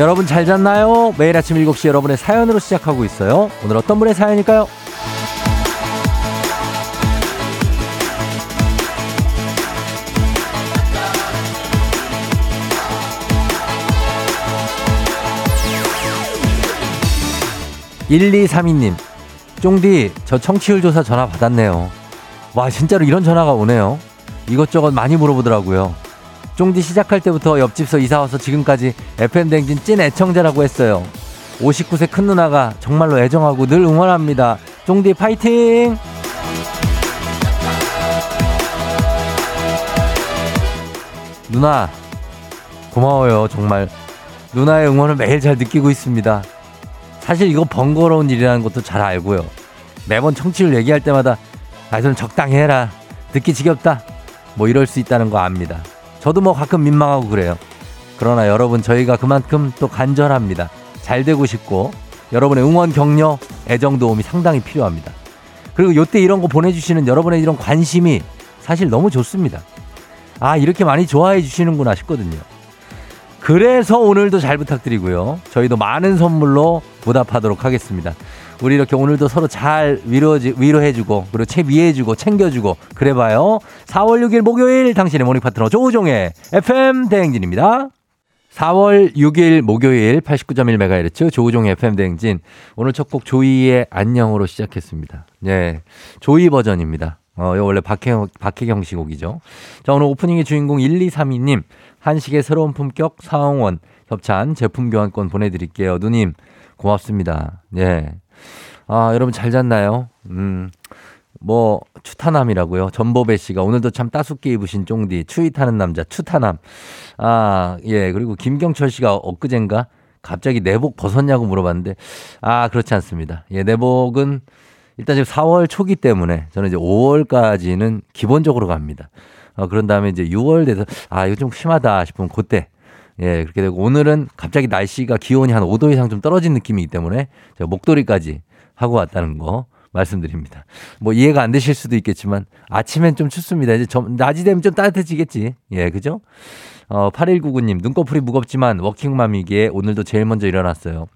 여러분 잘 잤나요? 매일 아침 7시 여러분의 사연으로 시작하고 있어요. 오늘 어떤 분의 사연일까요? 1232님, 쫑디, 저 청취율 조사 전화 받았네요. 와, 진짜로 이런 전화가 오네요. 이것저것 많이 물어보더라고요. 쫑디 시작할 때부터 옆집서 이사 와서 지금까지 FM댕진 찐 애청자라고 했어요. 59세 큰 누나가 정말로 애정하고 늘 응원합니다. 쫑디 파이팅! 누나, 고마워요. 정말. 누나의 응원을 매일 잘 느끼고 있습니다. 사실 이거 번거로운 일이라는 것도 잘 알고요. 매번 청취율 얘기할 때마다 아, 좀 적당히 해라. 듣기 지겹다. 뭐 이럴 수 있다는 거 압니다. 저도 뭐 가끔 민망하고 그래요. 그러나 여러분 저희가 그만큼 또 간절합니다. 잘 되고 싶고 여러분의 응원 격려 애정 도움이 상당히 필요합니다. 그리고 요때 이런 거 보내주시는 여러분의 이런 관심이 사실 너무 좋습니다. 아 이렇게 많이 좋아해 주시는구나 싶거든요. 그래서 오늘도 잘 부탁드리고요. 저희도 많은 선물로 보답하도록 하겠습니다. 우리 이렇게 오늘도 서로 잘 위로지, 위로해주고, 그리고 책 위해주고, 챙겨주고, 그래봐요. 4월 6일 목요일 당신의 모닝 파트너 조우종의 FM 대행진입니다. 4월 6일 목요일 89.1MHz 조우종의 FM 대행진. 오늘 첫 곡 조이의 안녕으로 시작했습니다. 네. 조이 버전입니다. 어, 이거 원래 박혜경, 박혜경 씨 곡이죠. 자, 오늘 오프닝의 주인공 1232님. 한식의 새로운 품격 사홍원 협찬 제품 교환권 보내드릴게요. 누님, 고맙습니다. 예. 아, 여러분 잘 잤나요? 음, 뭐, 추타남이라고요. 전보배 씨가 오늘도 참 따숩게 입으신 쫑디. 추위 타는 남자, 추타남. 아, 예. 그리고 김경철 씨가 엊그젠가 갑자기 내복 벗었냐고 물어봤는데, 아, 그렇지 않습니다. 예, 내복은 일단 지금 4월 초기 때문에 저는 이제 5월까지는 기본적으로 갑니다. 어, 그런 다음에 이제 6월 돼서 아, 이거 좀 심하다 싶으면 그때 예, 그렇게 되고 오늘은 갑자기 날씨가 기온이 한 5도 이상 좀 떨어진 느낌이기 때문에 제가 목도리까지 하고 왔다는 거 말씀드립니다. 뭐 이해가 안 되실 수도 있겠지만 아침엔 좀 춥습니다. 이제 좀 낮이 되면 좀 따뜻해지겠지. 예, 그죠? 어, 8199님, 눈꺼풀이 무겁지만 워킹맘이기에 오늘도 제일 먼저 일어났어요.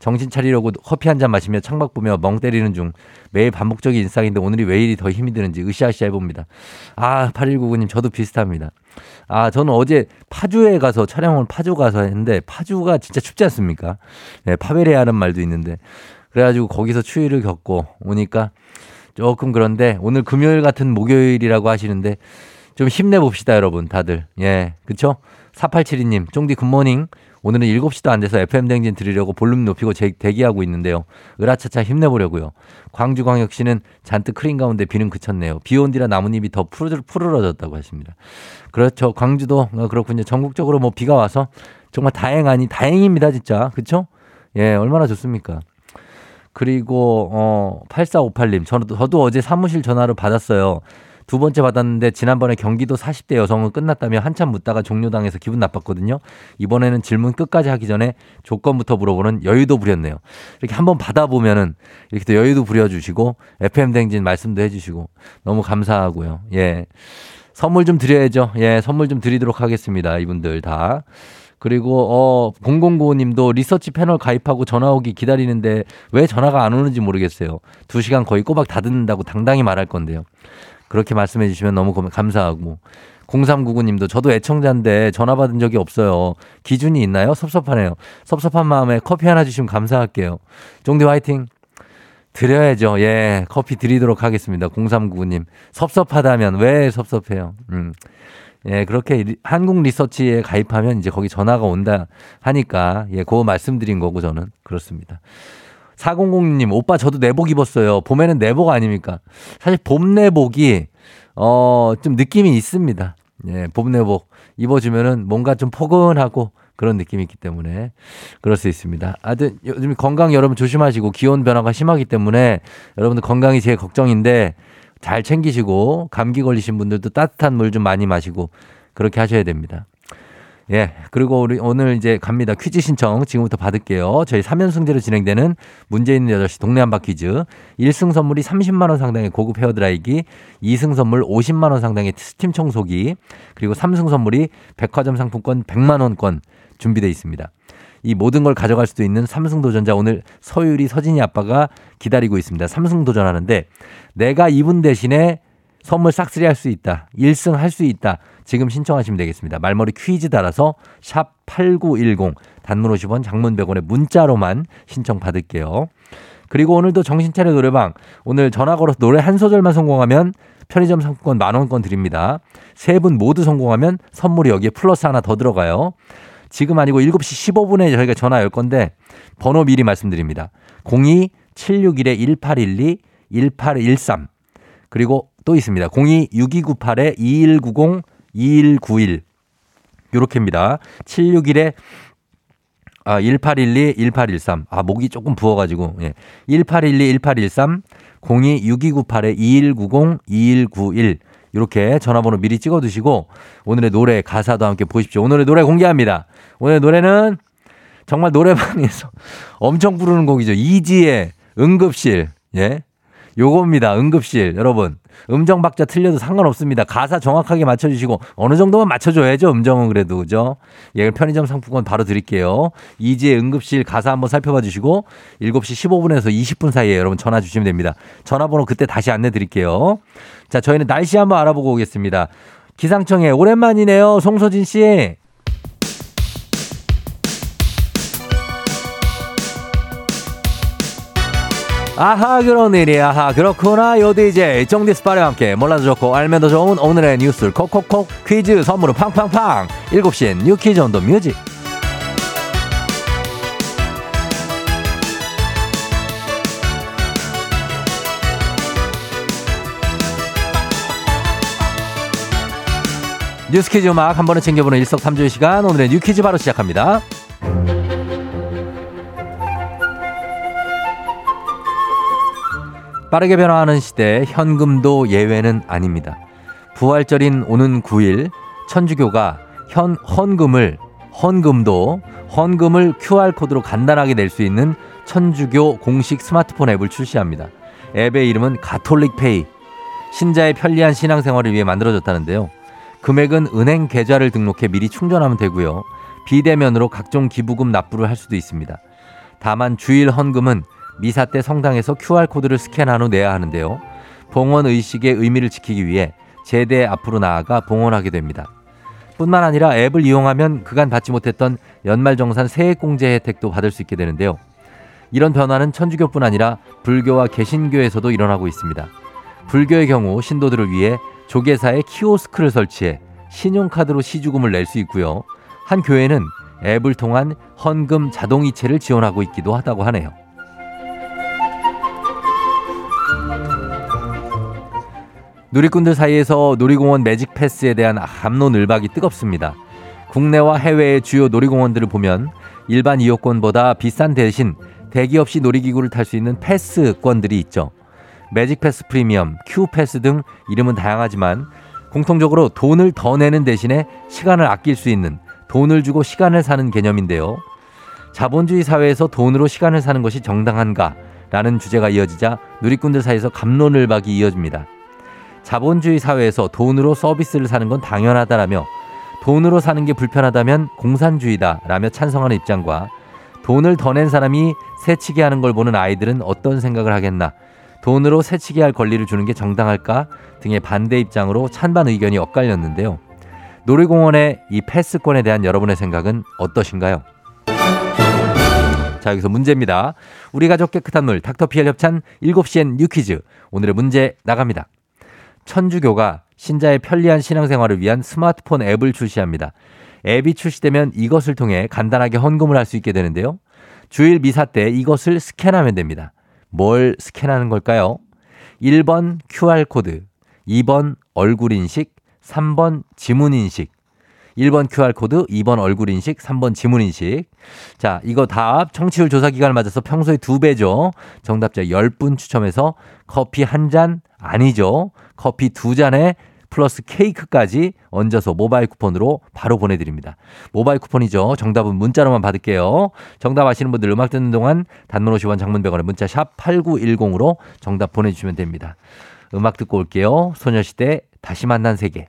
정신 차리려고 커피 한 잔 마시며 창밖 보며 멍 때리는 중 매일 반복적인 일상인데 오늘이 왜 이리 더 힘이 드는지 으쌰으쌰 해봅니다. 아, 8199님, 저도 비슷합니다. 아, 저는 어제 파주에 가서 촬영을 파주 가서 했는데 파주가 진짜 춥지 않습니까? 네, 파베레하는 말도 있는데 그래가지고 거기서 추위를 겪고 오니까 조금 그런데 오늘 금요일 같은 목요일이라고 하시는데 좀 힘내봅시다, 여러분, 다들. 예, 그쵸? 4872님, 쫑디 굿모닝. 오늘은 7시도 안 돼서 FM댕진 들으려고 볼륨 높이고 제, 대기하고 있는데요. 으라차차 힘내보려고요. 광주광역시는 잔뜩 흐린 가운데 비는 그쳤네요. 비 온 뒤라 나뭇잎이 더 푸르, 푸르러졌다고 하십니다. 그렇죠. 광주도 어, 그렇군요. 전국적으로 뭐 비가 와서 정말 다행하니 다행입니다, 진짜. 그쵸? 예, 얼마나 좋습니까? 그리고 어 8458님 저도 저도 어제 사무실 전화를 받았어요. 두 번째 받았는데 지난번에 경기도 40대 여성은 끝났다며 한참 묻다가 종료당해서 기분 나빴거든요. 이번에는 질문 끝까지 하기 전에 조건부터 물어보는 여유도 부렸네요. 이렇게 한번 받아보면은 이렇게 또 여유도 부려주시고 FM 댕진 말씀도 해주시고 너무 감사하고요. 예. 선물 좀 드려야죠. 예, 선물 좀 드리도록 하겠습니다. 이분들 다. 그리고 어 0095님도 리서치 패널 가입하고 전화 오기 기다리는데 왜 전화가 안 오는지 모르겠어요. 2시간 거의 꼬박 다 듣는다고 당당히 말할 건데요. 그렇게 말씀해 주시면 너무 감사하고 0399님도 저도 애청자인데 전화 받은 적이 없어요. 기준이 있나요? 섭섭하네요. 섭섭한 마음에 커피 하나 주시면 감사할게요. 종대 화이팅. 드려야죠. 예, 커피 드리도록 하겠습니다. 0399님. 섭섭하다면 왜 섭섭해요? 음. 예, 그렇게 한국 리서치에 가입하면 이제 거기 전화가 온다 하니까 예, 그거 말씀드린 거고 저는 그렇습니다. 4006님, 오빠 저도 내복 입었어요. 봄에는 내복 아닙니까? 사실 봄 내복이 어, 좀 느낌이 있습니다. 예, 봄 내복 입어주면은 뭔가 좀 포근하고 그런 느낌이 있기 때문에 그럴 수 있습니다. 아무튼 요즘 건강 여러분 조심하시고 기온 변화가 심하기 때문에 여러분들 건강이 제일 걱정인데 잘 챙기시고 감기 걸리신 분들도 따뜻한 물 좀 많이 마시고 그렇게 하셔야 됩니다. 예. 그리고 우리 오늘 이제 갑니다. 퀴즈 신청 지금부터 받을게요. 저희 3연승제로 진행되는 문제 있는 8시 동네 한바 퀴즈. 1승 선물이 30만원 상당의 고급 헤어드라이기, 2승 선물 50만원 상당의 스팀 청소기, 그리고 3승 선물이 백화점 상품권 100만원권 준비되어 있습니다. 이 모든 걸 가져갈 수도 있는 삼성 도전자 오늘 서유리 서진이 아빠가 기다리고 있습니다. 삼성 도전하는데 내가 이분 대신에 선물 싹쓸이 할 수 있다. 1승 할 수 있다. 지금 신청하시면 되겠습니다. 말머리 퀴즈 달아서 샵 8910 단문 50원 장문 100원에 문자로만 신청 받을게요. 그리고 오늘도 정신차려 노래방 오늘 전화 걸어서 노래 한 소절만 성공하면 편의점 상품권 만 원권 드립니다. 세 분 모두 성공하면 선물이 여기에 플러스 하나 더 들어가요. 지금 아니고 7시 15분에 저희가 전화 열 건데 번호 미리 말씀드립니다. 02-761-1812 1813 그리고 또 있습니다. 02-6298-2190 2191 요렇게입니다. 761에 아, 1812, 1813. 아, 목이 조금 부어가지고, 예. 1812, 1813, 02-6298에 2190, 2191. 이렇게 전화번호 미리 찍어 두시고, 오늘의 노래 가사도 함께 보십시오. 오늘의 노래 공개합니다. 오늘의 노래는 정말 노래방에서 엄청 부르는 곡이죠. 이지의 응급실. 예. 요겁니다. 응급실. 여러분. 음정 박자 틀려도 상관없습니다. 가사 정확하게 맞춰주시고 어느 정도만 맞춰줘야죠. 음정은 그래도 그죠? 예, 편의점 상품권 바로 드릴게요. 이지의 응급실 가사 한번 살펴봐 주시고 7시 15분에서 20분 사이에 여러분 전화 주시면 됩니다. 전화번호 그때 다시 안내 드릴게요. 자, 저희는 날씨 한번 알아보고 오겠습니다. 기상청에 오랜만이네요. 송소진 씨. 아하 그런 일이 아하 그렇구나. 요 DJ 정디스파리와 함께 몰라도 좋고 알면 더 좋은 오늘의 뉴스를 콕콕콕 퀴즈 선물은 팡팡팡. 7시엔 New Quiz on the Music. 뉴스퀴즈 음악 한 번에 챙겨보는 일석삼조의 시간. 오늘의 뉴퀴즈 바로 시작합니다 빠르게 변화하는 시대 현금도 예외는 아닙니다. 부활절인 오는 9일 천주교가 현 헌금을 헌금도 헌금을 QR코드로 간단하게 낼 수 있는 천주교 공식 스마트폰 앱을 출시합니다. 앱의 이름은 가톨릭페이. 신자의 편리한 신앙생활을 위해 만들어졌다는데요. 금액은 은행 계좌를 등록해 미리 충전하면 되고요. 비대면으로 각종 기부금 납부를 할 수도 있습니다. 다만 주일 헌금은 미사 때 성당에서 QR코드를 스캔한 후 내야 하는데요. 봉헌 의식의 의미를 지키기 위해 제대 앞으로 나아가 봉헌하게 됩니다. 뿐만 아니라 앱을 이용하면 그간 받지 못했던 연말정산 세액공제 혜택도 받을 수 있게 되는데요. 이런 변화는 천주교뿐 아니라 불교와 개신교에서도 일어나고 있습니다. 불교의 경우 신도들을 위해 조계사에 키오스크를 설치해 신용카드로 시주금을 낼 수 있고요. 한 교회는 앱을 통한 헌금 자동이체를 지원하고 있기도 하다고 하네요. 누리꾼들 사이에서 놀이공원 매직 패스에 대한 갑론을박이 뜨겁습니다. 국내와 해외의 주요 놀이공원들을 보면 일반 이용권보다 비싼 대신 대기 없이 놀이기구를 탈 수 있는 패스권들이 있죠. 매직 패스 프리미엄, 큐 패스 등 이름은 다양하지만 공통적으로 돈을 더 내는 대신에 시간을 아낄 수 있는 돈을 주고 시간을 사는 개념인데요. 자본주의 사회에서 돈으로 시간을 사는 것이 정당한가? 라는 주제가 이어지자 누리꾼들 사이에서 감론을박이 이어집니다. 자본주의 사회에서 돈으로 서비스를 사는 건 당연하다라며 돈으로 사는 게 불편하다면 공산주의다라며 찬성하는 입장과 돈을 더 낸 사람이 새치기 하는 걸 보는 아이들은 어떤 생각을 하겠나 돈으로 새치기 할 권리를 주는 게 정당할까 등의 반대 입장으로 찬반 의견이 엇갈렸는데요. 놀이공원의 이 패스권에 대한 여러분의 생각은 어떠신가요? 자, 여기서 문제입니다. 우리 가족 깨끗한 물 닥터피엘 협찬 7시엔 뉴퀴즈. 오늘의 문제 나갑니다. 천주교가 신자의 편리한 신앙생활을 위한 스마트폰 앱을 출시합니다. 앱이 출시되면 이것을 통해 간단하게 헌금을 할 수 있게 되는데요. 주일 미사 때 이것을 스캔하면 됩니다. 뭘 스캔하는 걸까요? 1번 QR코드, 2번 얼굴인식, 3번 지문인식. 1번 QR코드, 2번 얼굴인식, 3번 지문인식. 자, 이거 답 청취율 조사 기간을 맞아서 평소에 두 배죠. 정답자 10분 추첨해서 커피 한 잔 아니죠. 커피 두 잔에 플러스 케이크까지 얹어서 모바일 쿠폰으로 바로 보내드립니다. 모바일 쿠폰이죠. 정답은 문자로만 받을게요. 정답 아시는 분들 음악 듣는 동안 단문 50원 장문 100원에 문자 샵 8910으로 정답 보내주시면 됩니다. 음악 듣고 올게요. 소녀시대 다시 만난 세계.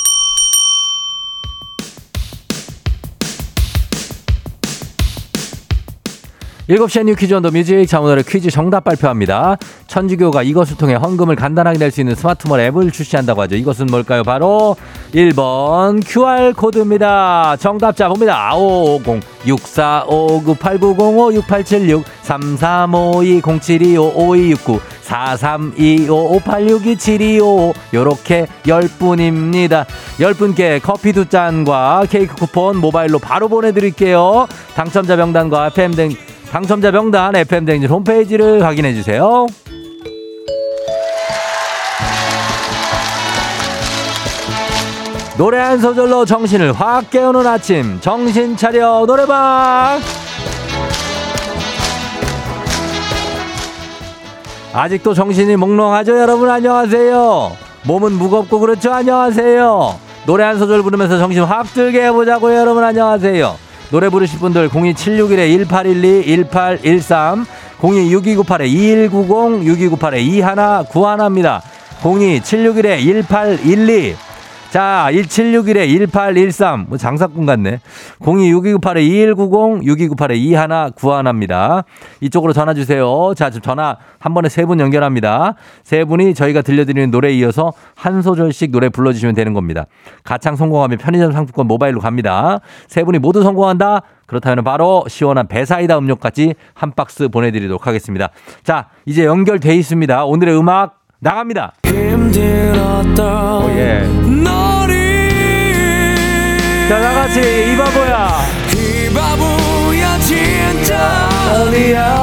7시에 New Quiz on the Music 자 오늘의 퀴즈 정답 발표합니다. 천주교가 이것을 통해 헌금을 간단하게 낼 수 있는 스마트폰 앱을 출시한다고 하죠. 이것은 뭘까요? 바로 1번 QR코드입니다. 정답자 봅니다. 550 6459 8905 6876 3352 0725 5269 4325 5862 7255 요렇게 10분입니다. 10분께 커피 두 잔과 케이크 쿠폰 모바일로 바로 보내드릴게요. 당첨자 명단과 FM 등 당첨자 명단 FM 댕진 홈페이지를 확인해 주세요. 노래 한 소절로 정신을 확 깨우는 아침. 정신 차려 노래방! 아직도 정신이 몽롱하죠 여러분? 안녕하세요. 몸은 무겁고 그렇죠? 안녕하세요. 노래 한 소절 부르면서 정신 확 들게 해보자고요 여러분. 안녕하세요 노래 부르실 분들 02761-1812 1813 026298-2190 6298-2191입니다. 02761-1812 자, 1761-1813. 뭐 장사꾼 같네. 026298-2190, 6298-2191입니다. 이쪽으로 전화 주세요. 자, 전화 한 번에 세 분 연결합니다. 세 분이 저희가 들려드리는 노래에 이어서 한 소절씩 노래 불러주시면 되는 겁니다. 가창 성공하면 편의점 상품권 모바일로 갑니다. 세 분이 모두 성공한다? 그렇다면 바로 시원한 배사이다 음료까지 한 박스 보내드리도록 하겠습니다. 자, 이제 연결돼 있습니다. 오늘의 음악 나갑니다. 힘들었던 오, 예. 자, 나같이 이 바보야. 이 바보야 진짜 아니야.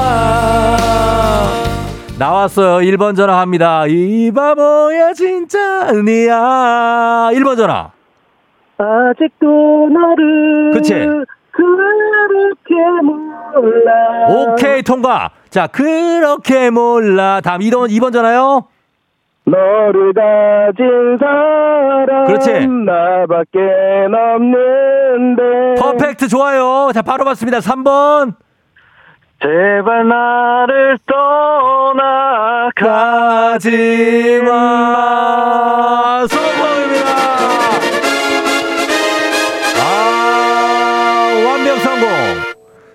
나왔어요. 1번 전화 합니다. 이 바보야 진짜 아니야. 1번 전화. 아직도 너를 그치? 그렇게 몰라. 오케이, 통과. 자, 그렇게 몰라. 다음 2번, 2번 전화요. 너를 가진 사람 그렇지. 나밖에 없는데 퍼펙트 좋아요. 자, 바로 봤습니다. 3번. 제발 나를 떠나가지 마. 성공입니다.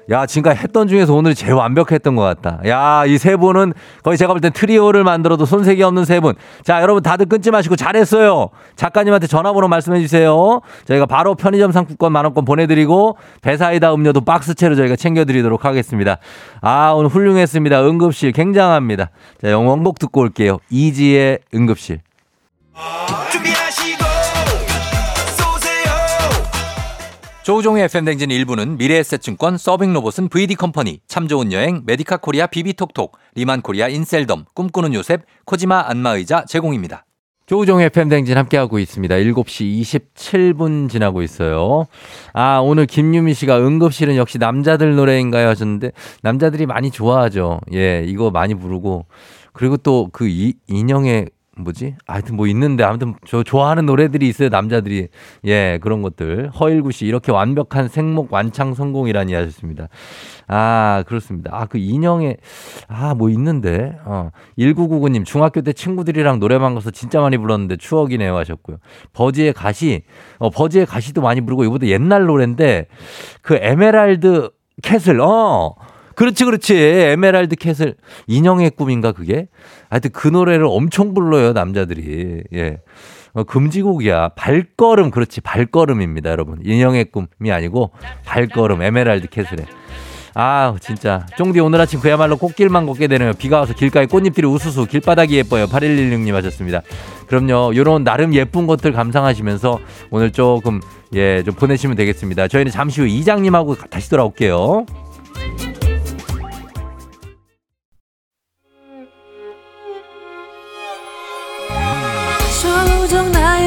야, 지금까지 했던 중에서 오늘 제일 완벽했던 것 같다. 야, 이 세 분은 거의 제가 볼 땐 트리오를 만들어도 손색이 없는 세 분. 자, 여러분 다들 끊지 마시고 잘했어요. 작가님한테 전화번호 말씀해 주세요. 저희가 바로 편의점 상품권 만원권 보내드리고 배사이다 음료도 박스채로 저희가 챙겨드리도록 하겠습니다. 아, 오늘 훌륭했습니다. 응급실 굉장합니다. 자, 응원곡 듣고 올게요. 이지의 응급실. 준비하 조우종의 FM댕진 일부는 미래에셋증권 서빙로봇은 VD컴퍼니 참 좋은 여행 메디카 코리아 비비톡톡 리만 코리아 인셀덤 꿈꾸는 요셉 코지마 안마의자 제공입니다. 조우종의 FM댕진 함께하고 있습니다. 7시 27분 지나고 있어요. 아, 오늘 김유미 씨가 응급실은 역시 남자들 노래인가요 하셨는데 남자들이 많이 좋아하죠. 예, 이거 많이 부르고 그리고 또 그 인형의 뭐지? 하여튼 뭐 있는데 아무튼 저 좋아하는 노래들이 있어요 남자들이. 예 그런 것들. 허일구 씨 이렇게 완벽한 생목 완창 성공이라니 하셨습니다. 아 그렇습니다. 아 그 인형에 아 뭐 있는데? 어 1999님 중학교 때 친구들이랑 노래방 가서 진짜 많이 불렀는데 추억이네요 하셨고요. 버즈의 가시 어 버즈의 가시도 많이 부르고 이보다 옛날 노래인데 그 에메랄드 캐슬 어 그렇지, 그렇지. 에메랄드 캐슬 인형의 꿈인가 그게? 하여튼 그 노래를 엄청 불러요, 남자들이. 예. 어, 금지곡이야. 발걸음, 그렇지. 발걸음입니다, 여러분. 인형의 꿈이 아니고 발걸음, 에메랄드 캐슬에. 아, 진짜. 쫑디 오늘 아침 그야말로 꽃길만 걷게 되네요. 비가 와서 길가에 꽃잎들이 우수수, 길바닥이 예뻐요. 8116님 하셨습니다. 그럼요. 요런 나름 예쁜 것들 감상하시면서 오늘 조금, 예, 좀 보내시면 되겠습니다. 저희는 잠시 후 이장님하고 다시 돌아올게요.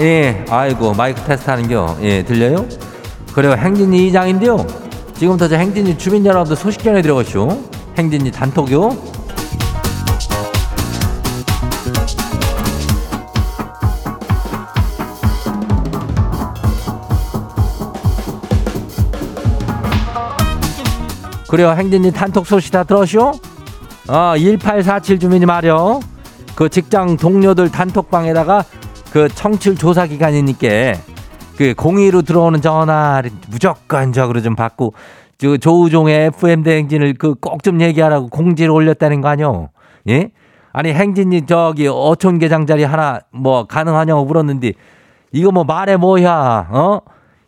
예. 아이고, 마이크 테스트 하는겨. 예, 들려요? 그래요. 행진이 이장인데요. 지금부터 저 행진이 주민 여러분들 소식 전해 드려가시오. 행진이 단톡요. 그래요. 행진이 단톡 소식 다 들었쇼? 어, 1847 주민이 말이요. 그 직장 동료들 단톡방에다가 그 청취율 조사 기간이니까 그 공의로 들어오는 전화 무조건 저그로 좀 받고 저 조우종의 FM 대행진을 그 꼭 좀 얘기하라고 공지를 올렸다는 거 아니요? 예? 아니 행진이 저기 어촌 게장 자리 하나 뭐 가능하냐고 물었는데 이거 뭐 말해 뭐야? 어?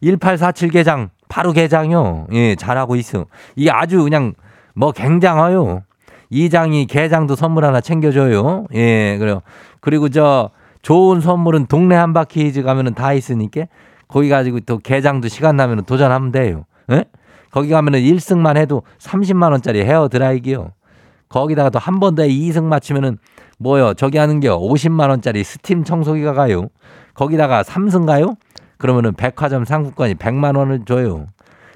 1847 게장 바로 게장요. 예, 잘하고 있어. 이게 아주 그냥 뭐 굉장해요. 이장이 게장도 선물 하나 챙겨줘요. 예, 그래요. 그리고 저 좋은 선물은 동네 한바퀴즈 가면은 다 있으니까 거기 가지고 또 게장도 시간 나면은 도전하면 돼요. 예? 거기 가면은 1승만 해도 30만 원짜리 헤어 드라이기요. 거기다가 또 한 번 더 2승 맞추면은 뭐요? 저기 하는 게 50만 원짜리 스팀 청소기가 가요. 거기다가 3승 가요? 그러면은 백화점 상품권이 100만 원을 줘요.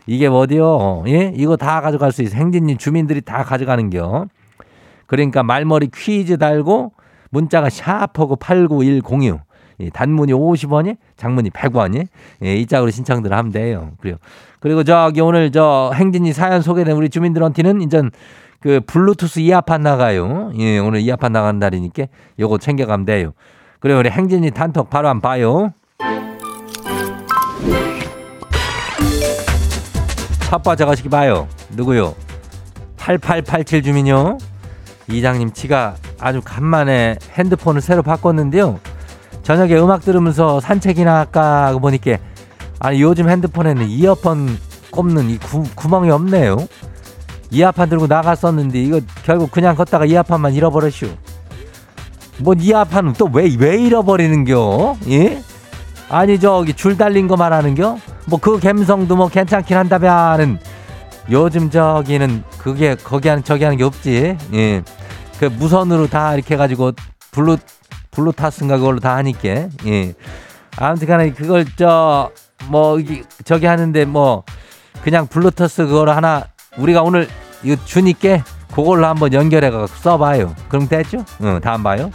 이게 어디요? 예? 이거 다 가져갈 수 있어. 행진님 주민들이 다 가져가는겨. 그러니까 말머리 퀴즈 달고 문자가 샤프하고 89106. 예, 단문이 50원이, 장문이 100원이. 예, 이 짝으로 신청들 하면 돼요. 그래요. 그리고 저기 오늘 저 행진이 사연 소개된 우리 주민들한테는 이제 그 블루투스 이어판 나가요. 예, 오늘 이어판 나가는 날이니까 요거 챙겨가면 돼요. 그리고 우리 행진이 단톡 바로 한번 봐요. 첫 번째 가시기 봐요. 누구요? 8887 주민요. 이장님 치가 아주 간만에 핸드폰을 새로 바꿨는데요. 저녁에 음악 들으면서 산책이나 할까 하고 보니까 아니 요즘 핸드폰에는 이어폰 꼽는 이 구, 구멍이 없네요. 이어판 들고 나갔었는데 이거 결국 그냥 걷다가 이어판만 잃어버렸슈. 뭐 이어판은 또 왜 왜 잃어버리는겨? 예? 아니 저기 줄 달린 거 말하는겨? 뭐 그 감성도 뭐 괜찮긴 한다면은 요즘 저기는 그게 거기 하는 저기 하는 게 없지. 예. 그 무선으로 다 이렇게 해가지고 블루 블루타스인가 그걸로 다 하니까. 예. 아무튼간에 그걸 저 뭐 저기 하는데 뭐 그냥 블루투스 그거를 하나 우리가 오늘 이거 주니께 그걸로 한번 연결해가 써봐요. 그럼 됐죠? 응, 다음 봐요.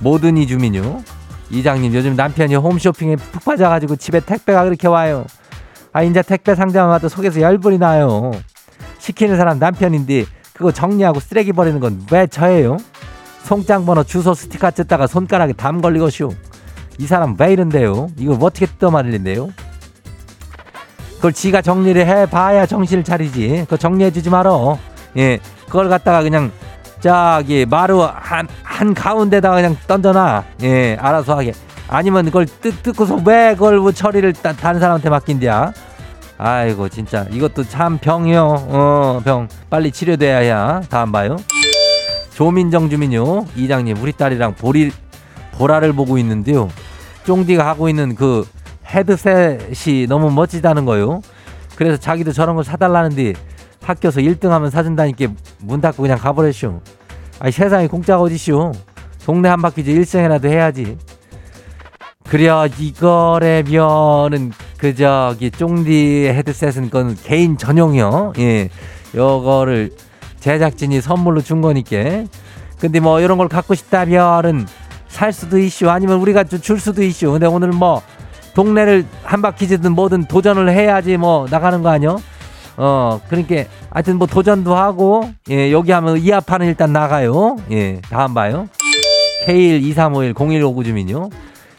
모든 이주민요. 이장님 요즘 남편이 홈쇼핑에 푹 빠져가지고 집에 택배가 그렇게 와요. 아 이제 택배 봐도 속에서 열불이 나요. 시키는 사람 남편인데 그거 정리하고 쓰레기 버리는 건 왜 저예요? 송장 번호 주소 스티커 뜯다가 손가락에 담 걸리고쇼. 이 사람 왜 이런데요? 이걸 어떻게 뜯어 말린대요? 그걸 지가 정리를 해봐야 정신을 차리지. 그거 정리해주지 말어. 예, 그걸 갖다가 그냥 저기 마루 한, 한 가운데다가 그냥 던져놔. 예, 알아서 하게. 아니면 그걸 뜯, 뜯고서 왜 그걸 뭐 처리를 따, 다른 사람한테 맡긴대야. 아이고 진짜 이것도 참 병이요. 어, 병 빨리 치료돼야. 다음 봐요. 조민정 주민요. 이장님 우리 딸이랑 보리 보라를 보고 있는데요. 쫑디가 하고 있는 그 헤드셋이 너무 멋지다는 거요. 그래서 자기도 저런 걸 사달라는데 학교에서 1등 하면 사준다니까 문 닫고 그냥 가버렸쇼. 아니 세상에 공짜가 어디쇼. 동네 한 바퀴 좀 일생이라도 해야지. 그려 이거래면은 그 저기 쫑디 헤드셋은 건 개인 전용이요. 예, 요거를 제작진이 선물로 준 거니까. 근데 뭐 이런 걸 갖고 싶다면은 살 수도 있쇼. 아니면 우리가 좀줄 수도 있쇼. 근데 오늘 뭐 동네를 한 바퀴지든 뭐든 도전을 해야지 뭐 나가는 거 아니요? 어, 그러니까 하여튼 뭐 도전도 하고 예, 여기 하면 이합하는 일단 나가요. 예, 다음 봐요. K123510159 주민요.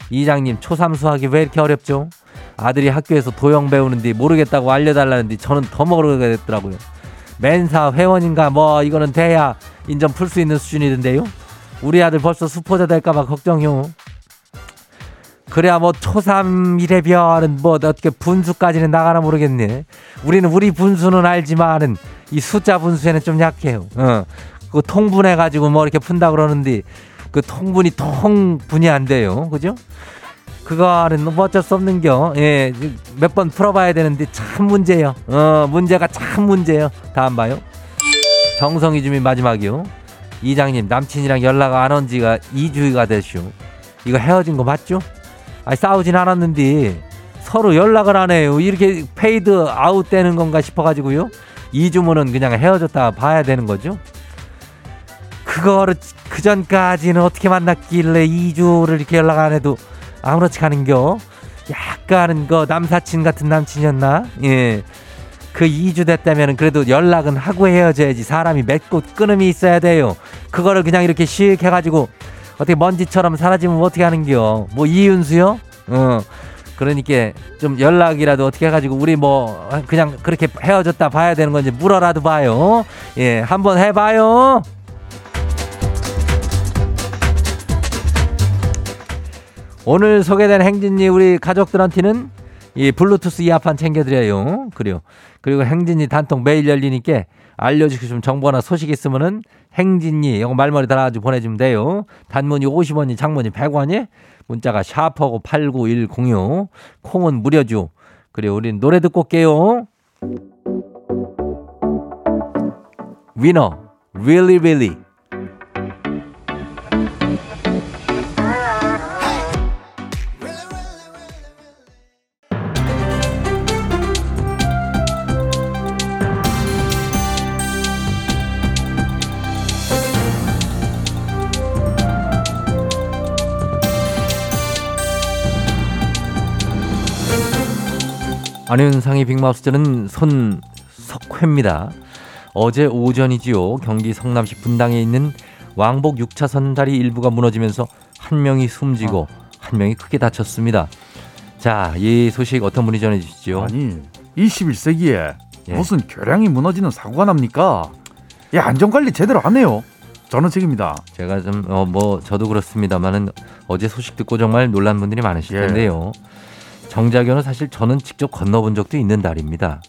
이장님 초3 수학이 왜 이렇게 어렵죠? 아들이 학교에서 도형 배우는데 모르겠다고 알려달라는데 저는 더 모르게 됐더라고요. 맨사 회원인가 뭐 이거는 돼야 인정 풀 수 있는 수준이던데요. 우리 아들 벌써 수포자 될까봐 걱정요. 그래야 뭐 초3 이래별은 뭐 어떻게 분수까지는 나가나 모르겠네. 우리는 우리 분수는 알지만은 이 숫자 분수에는 좀 약해요. 어. 그 통분해 가지고 뭐 이렇게 푼다 그러는데 그 통분이 통분이 안 돼요. 그죠? 그거는 뭐 어쩔 수 없는 겨. 예, 몇 번 풀어봐야 되는데 참 문제요. 어, 문제가 참 문제요. 다음 봐요. 정성희 주민 마지막이요. 이장님 남친이랑 연락 안 온 지가 2주가 됐쇼. 이거 헤어진 거 맞죠? 아니 싸우진 않았는데 서로 연락을 안 해요. 이렇게 페이드 아웃 되는 건가 싶어가지고요. 2주면은 그냥 헤어졌다 봐야 되는 거죠. 그거를 그 전까지는 어떻게 만났길래 2주를 이렇게 연락 안 해도 아무렇지 않은겨. 약간은 그 남사친 같은 남친이었나? 예. 그 2주 됐다면 그래도 연락은 하고 헤어져야지 사람이 맺고 끊음이 있어야 돼요. 그거를 그냥 이렇게 씩 해가지고 어떻게 먼지처럼 사라지면 어떻게 하는겨? 뭐 이윤수요? 어. 그러니까 좀 연락이라도 어떻게 해가지고 우리 뭐 그냥 그렇게 헤어졌다 봐야 되는 건지 물어라도 봐요. 예, 한번 해봐요. 오늘 소개된 행진이 우리 가족들한테는 이 블루투스 이어판 챙겨드려요. 그래요. 그리고 행진이 단통 매일 열리니까 알려주고 정보나 소식 있으면은 행진이 이거 말머리 달아가지고 보내주면 돼요. 단문이 50원이 장문이 100원이 문자가 샤퍼고 89106 콩은 무료죠. 그리고 우린 노래 듣고 올게요. 위너 really really 안윤상의 빅마우스는 손석회입니다. 어제 오전이지요. 경기 성남시 분당에 있는 왕복 6차선 다리 일부가 무너지면서 한 명이 숨지고 한 명이 크게 다쳤습니다. 자, 이 소식 어떤 분이 전해 주시죠? 아니 21세기에 예. 무슨 교량이 무너지는 사고가 납니까? 야 안전관리 제대로 안 해요. 저는 책임이다. 제가 좀, 어, 뭐, 저도 그렇습니다만은 어제 소식 듣고 정말 놀란 분들이 많으실 예. 텐데요. 정자교는 사실 저는 직접 건너본 적도 있는 다리입니다.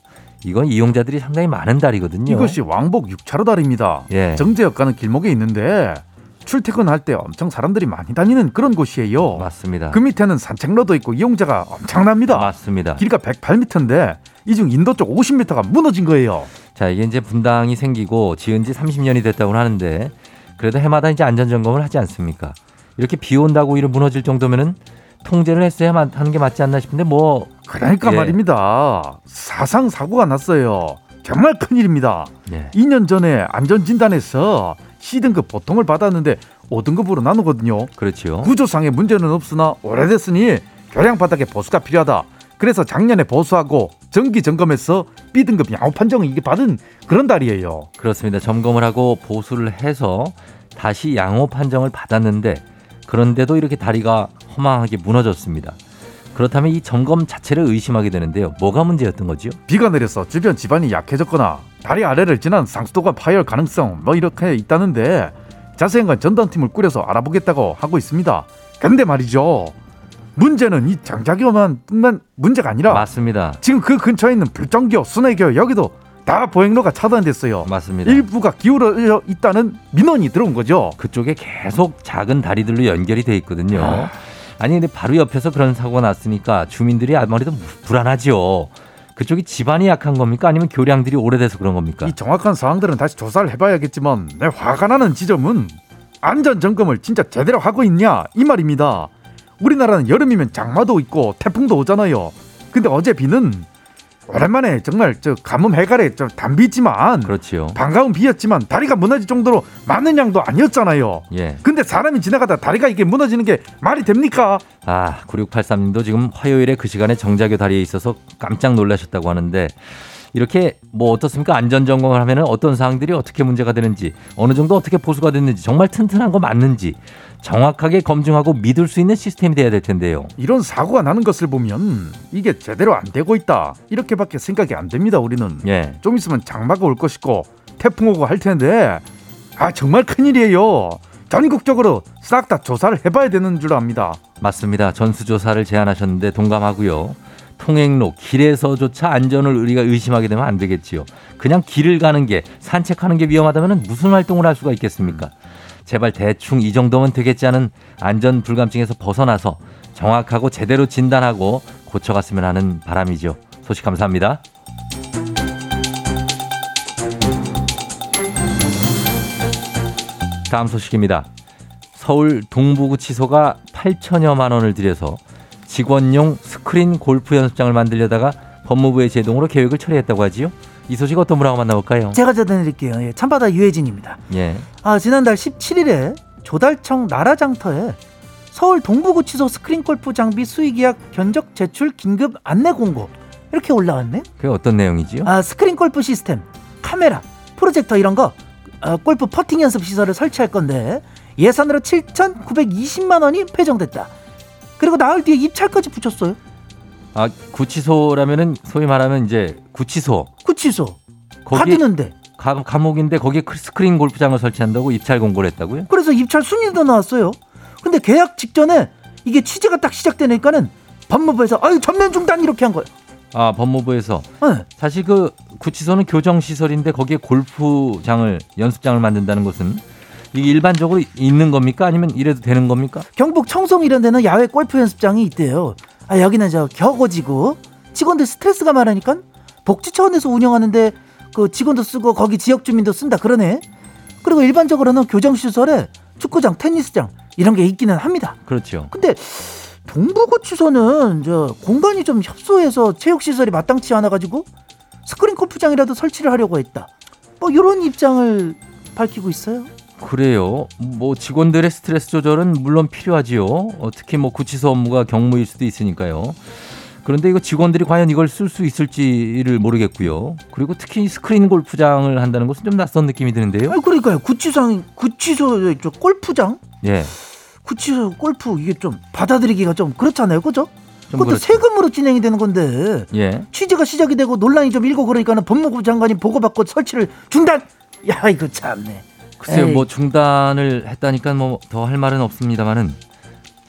이건 이용자들이 상당히 많은 다리거든요. 이것이 왕복 6차로 다리입니다. 예. 정제역 가는 길목에 있는데 출퇴근할 때 엄청 사람들이 많이 다니는 그런 곳이에요. 맞습니다. 그 밑에는 산책로도 있고 이용자가 엄청납니다. 맞습니다. 길이가 108m인데 이 중 인도 쪽 50m가 무너진 거예요. 자, 이게 이제 분당이 생기고 지은 지 30년이 됐다고 하는데 그래도 해마다 이제 안전 점검을 하지 않습니까? 이렇게 비 온다고 이를 무너질 정도면은 통제를 했어야 하는 게 맞지 않나 싶은데 뭐 그러니까 예. 말입니다. 사상 사고가 났어요. 정말 큰일입니다. 예. 2년 전에 안전진단에서 C등급 보통을 받았는데 5등급으로 나누거든요. 그렇지요. 구조상의 문제는 없으나 오래됐으니 교량 바닥에 보수가 필요하다. 그래서 작년에 보수하고 정기 점검에서 B등급 양호 판정을 이게 받은 그런 달이에요. 그렇습니다. 점검을 하고 보수를 해서 다시 양호 판정을 받았는데 그런데도 이렇게 다리가 허망하게 무너졌습니다. 그렇다면 이 점검 자체를 의심하게 되는데요. 뭐가 문제였던 거지요? 비가 내려서 주변 지반이 약해졌거나 다리 아래를 지난 상수도가 파열 가능성 뭐 이렇게 있다는데 자세한 건 전담팀을 꾸려서 알아보겠다고 하고 있습니다. 근데 말이죠. 문제는 이 장작여만 뿐만 문제가 아니라 맞습니다. 지금 그 근처에 있는 불정교, 순회교 여기도 다 보행로가 차단됐어요. 맞습니다. 일부가 기울어 있다는 민원이 들어온 거죠. 그쪽에 계속 작은 다리들로 연결이 돼 있거든요. 아. 아니 근데 바로 옆에서 그런 사고가 났으니까 주민들이 아무래도 불안하지요. 그쪽이 집안이 약한 겁니까? 아니면 교량들이 오래돼서 그런 겁니까? 이 정확한 사항들은 다시 조사를 해봐야겠지만 내 화가 나는 지점은 안전 점검을 진짜 제대로 하고 있냐 이 말입니다. 우리나라는 여름이면 장마도 있고 태풍도 오잖아요. 근데 어제 비는 오랜만에 정말 저 가뭄 해갈에 좀 담비지만 그렇지요. 반가운 비였지만 다리가 무너질 정도로 많은 양도 아니었잖아요. 예. 근데 사람이 지나가다 다리가 이게 무너지는 게 말이 됩니까? 아, 9683님도 지금 화요일에 그 시간에 정자교 다리에 있어서 깜짝 놀라셨다고 하는데 이렇게 뭐 어떻습니까? 안전 점검을 하면은 어떤 사항들이 어떻게 문제가 되는지 어느 정도 어떻게 보수가 됐는지 정말 튼튼한 거 맞는지 정확하게 검증하고 믿을 수 있는 시스템이 돼야 될 텐데요. 이런 사고가 나는 것을 보면 이게 제대로 안 되고 있다 이렇게밖에 생각이 안 됩니다. 우리는 예. 좀 있으면 장마가 올 것이고 태풍 오고 할 텐데 아 정말 큰일이에요. 전국적으로 싹 다 조사를 해봐야 되는 줄 압니다. 맞습니다. 전수조사를 제안하셨는데 동감하고요. 통행로, 길에서조차 안전을 우리가 의심하게 되면 안 되겠지요. 그냥 길을 가는 게, 산책하는 게 위험하다면 무슨 활동을 할 수가 있겠습니까? 제발 대충 이 정도면 되겠지 않은 안전 불감증에서 벗어나서 정확하고 제대로 진단하고 고쳐갔으면 하는 바람이죠. 소식 감사합니다. 다음 소식입니다. 서울 동부구치소가 8천여만 원을 들여서 직원용 스크린 골프 연습장을 만들려다가 법무부의 제동으로 계획을 처리했다고 하지요. 이 소식 어떤 분하고 만나볼까요? 제가 전해드릴게요. 예, 참바다 유해진입니다. 예. 아 지난달 17일에 조달청 나라장터에 서울 동부구치소 스크린 골프 장비 수의계약 견적 제출 긴급 안내 공고 이렇게 올라왔네. 그게 어떤 내용이지요? 아 스크린 골프 시스템, 카메라, 프로젝터 이런 거 어, 골프 퍼팅 연습 시설을 설치할 건데 예산으로 7,920만 원이 배정됐다. 그리고 나흘 뒤에 입찰까지 붙였어요. 아 구치소라면은 소위 말하면 이제 구치소 구치소 가두는데 감, 감옥인데 거기에 크- 스크린 골프장을 설치한다고 입찰 공고를 했다고요? 그래서 입찰 순위도 나왔어요. 근데 계약 직전에 이게 취재가 딱 시작되니까는 법무부에서 아유 전면 중단 이렇게 한 거예요. 아 법무부에서 네. 사실 그 구치소는 교정 시설인데 거기에 골프장을 연습장을 만든다는 것은 이게 일반적으로 있는 겁니까? 아니면 이래도 되는 겁니까? 경북 청송 이런 데는 야외 골프 연습장이 있대요. 아 여기는 저 격오지고 직원들 스트레스가 많으니까 복지 차원에서 운영하는데 그 직원도 쓰고 거기 지역 주민도 쓴다 그러네. 그리고 일반적으로는 교정 시설에 축구장, 테니스장 이런 게 있기는 합니다. 그렇죠. 근데 동부구치소는 저 공간이 좀 협소해서 체육 시설이 마땅치 않아 가지고 스크린 골프장이라도 설치를 하려고 했다. 뭐 이런 입장을 밝히고 있어요. 그래요. 뭐 직원들의 스트레스 조절은 물론 필요하지요. 어, 특히 뭐 구치소 업무가 경무일 수도 있으니까요. 그런데 이거 직원들이 과연 이걸 쓸 수 있을지를 모르겠고요. 그리고 특히 스크린 골프장을 한다는 것은 좀 낯선 느낌이 드는데요. 아 그러니까요. 구치장, 구치소 저 골프장, 예. 구치소 골프 이게 좀 받아들이기가 좀 그렇잖아요, 그죠? 좀 그것도 그렇죠. 세금으로 진행이 되는 건데 예. 취재가 시작이 되고 논란이 좀 일고 그러니까는 법무부 장관이 보고받고 설치를 중단. 야 이거 참네. 글쎄요. 에이. 뭐 중단을 했다니까 뭐 더 할 말은 없습니다만은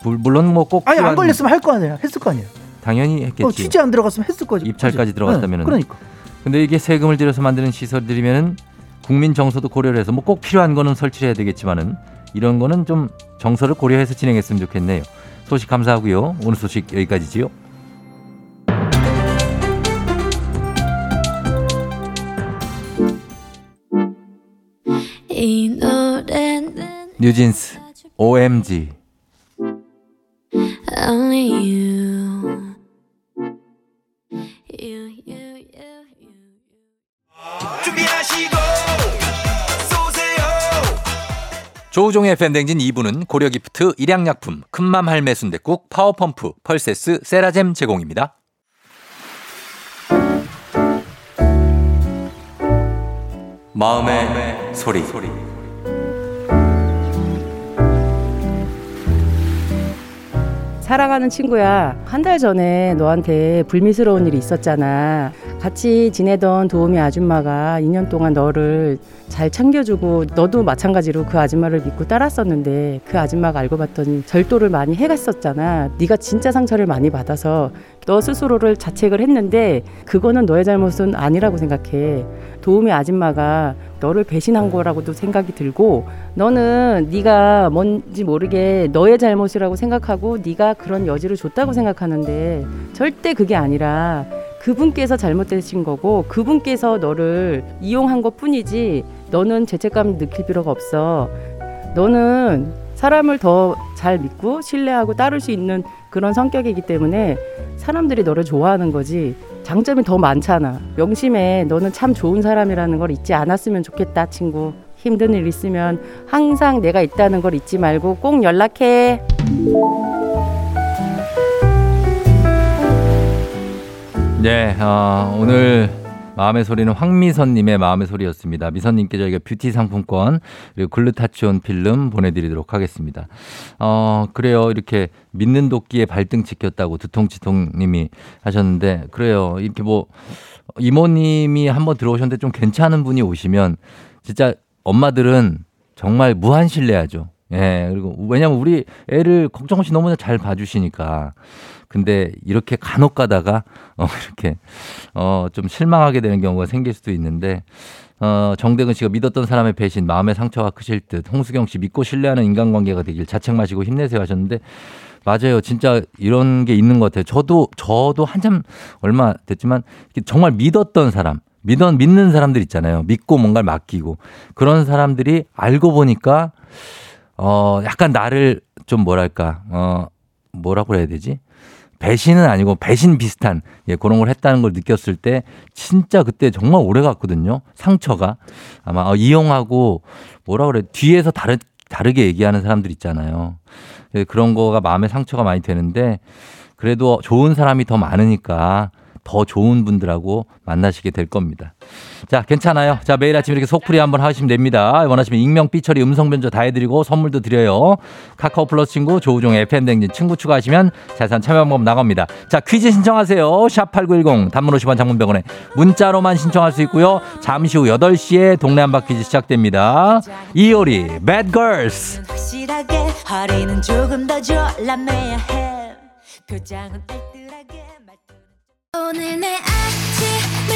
물- 물론 뭐꼭 아니 안 걸렸으면 할 거 아니야, 했을 거 아니에요. 당연히 했겠지. 어, 취재 안 들어갔으면 했을 거지. 입찰까지? 들어갔다면은. 네, 그러니까. 근데 이게 세금을 들여서 만드는 시설들이면은 국민 정서도 고려를 해서 뭐 꼭 필요한 거는 설치해야 되겠지만은 이런 거는 좀 정서를 고려해서 진행했으면 좋겠네요. 소식 감사하고요. 오늘 소식 여기까지지요. 이 노래는 뉴진스 OMG 쏘세요. 조우종의 FM 댕진 2부는 고려기프트, 일양약품, 큰맘 할매 순댓국, 파워펌프, 펄세스, 세라젬 제공입니다. 마음의, 소리. 사랑하는 친구야, 한 달 전에 너한테 불미스러운 일이 있었잖아. 같이 지내던 도우미 아줌마가 2년 동안 너를 잘 챙겨주고 너도 마찬가지로 그 아줌마를 믿고 따랐었는데 그 아줌마가 알고 봤더니 절도를 많이 해갔었잖아. 네가 진짜 상처를 많이 받아서 너 스스로를 자책을 했는데 그거는 너의 잘못은 아니라고 생각해. 도우미 아줌마가 너를 배신한 거라고도 생각이 들고 너는 네가 뭔지 모르게 너의 잘못이라고 생각하고 네가 그런 여지를 줬다고 생각하는데 절대 그게 아니라 그분께서 잘못되신 거고 그분께서 너를 이용한 것 뿐이지 너는 죄책감 느낄 필요가 없어. 너는 사람을 더 잘 믿고 신뢰하고 따를 수 있는 그런 성격이기 때문에 사람들이 너를 좋아하는 거지. 장점이 더 많잖아. 명심해. 너는 참 좋은 사람이라는 걸 잊지 않았으면 좋겠다, 친구. 힘든 일 있으면 항상 내가 있다는 걸 잊지 말고 꼭 연락해. 네, 어, 오늘 마음의 소리는 황미선님의 마음의 소리였습니다. 미선님께 저희가 뷰티 상품권 그리고 글루타치온 필름 보내드리도록 하겠습니다. 어, 그래요. 이렇게 믿는 도끼에 발등 지켰다고 두통치통님이 하셨는데 그래요. 이렇게 뭐 이모님이 한번 들어오셨는데 좀 괜찮은 분이 오시면 진짜 엄마들은 정말 무한 신뢰하죠. 예, 그리고 왜냐면 우리 애를 걱정 없이 너무나 잘 봐주시니까. 근데 이렇게 간혹 가다가 어 이렇게 어 좀 실망하게 되는 경우가 생길 수도 있는데 어 정대근 씨가 믿었던 사람의 배신 마음의 상처가 크실 듯 홍수경 씨 믿고 신뢰하는 인간관계가 되길 자책 마시고 힘내세요 하셨는데 맞아요. 진짜 이런 게 있는 것 같아요. 저도 저도 한참 얼마 됐지만 정말 믿었던 사람 믿어 믿는 사람들 있잖아요. 믿고 뭔가를 맡기고 그런 사람들이 알고 보니까 어 약간 나를 좀 뭐랄까 어 뭐라고 해야 되지? 배신은 아니고 배신 비슷한 예 그런 걸 했다는 걸 느꼈을 때 진짜 그때 정말 오래 갔거든요 상처가. 아마 어, 이용하고 뭐라 그래 뒤에서 다르 다르게 얘기하는 사람들 있잖아요. 예, 그런 거가 마음에 상처가 많이 되는데 그래도 좋은 사람이 더 많으니까 더 좋은 분들하고 만나시게 될 겁니다. 자, 괜찮아요. 자, 매일 아침 이렇게 속풀이 한번 하시면 됩니다. 원하시면 익명, 삐처리, 음성 변조 다 해드리고 선물도 드려요. 카카오 플러스 친구, 조우종의 FM댕진 친구 추가하시면 자세한 참여 방법 나갑니다. 자, 퀴즈 신청하세요. 샵8910 단문 50원 장문병원에 문자로만 신청할 수 있고요. 잠시 후 8시에 동네 한바 퀴즈 시작됩니다. 이효리, Bad Girls. 확실하게 허리는 조금 더 졸라매야 해 표정은 오늘 내 아침을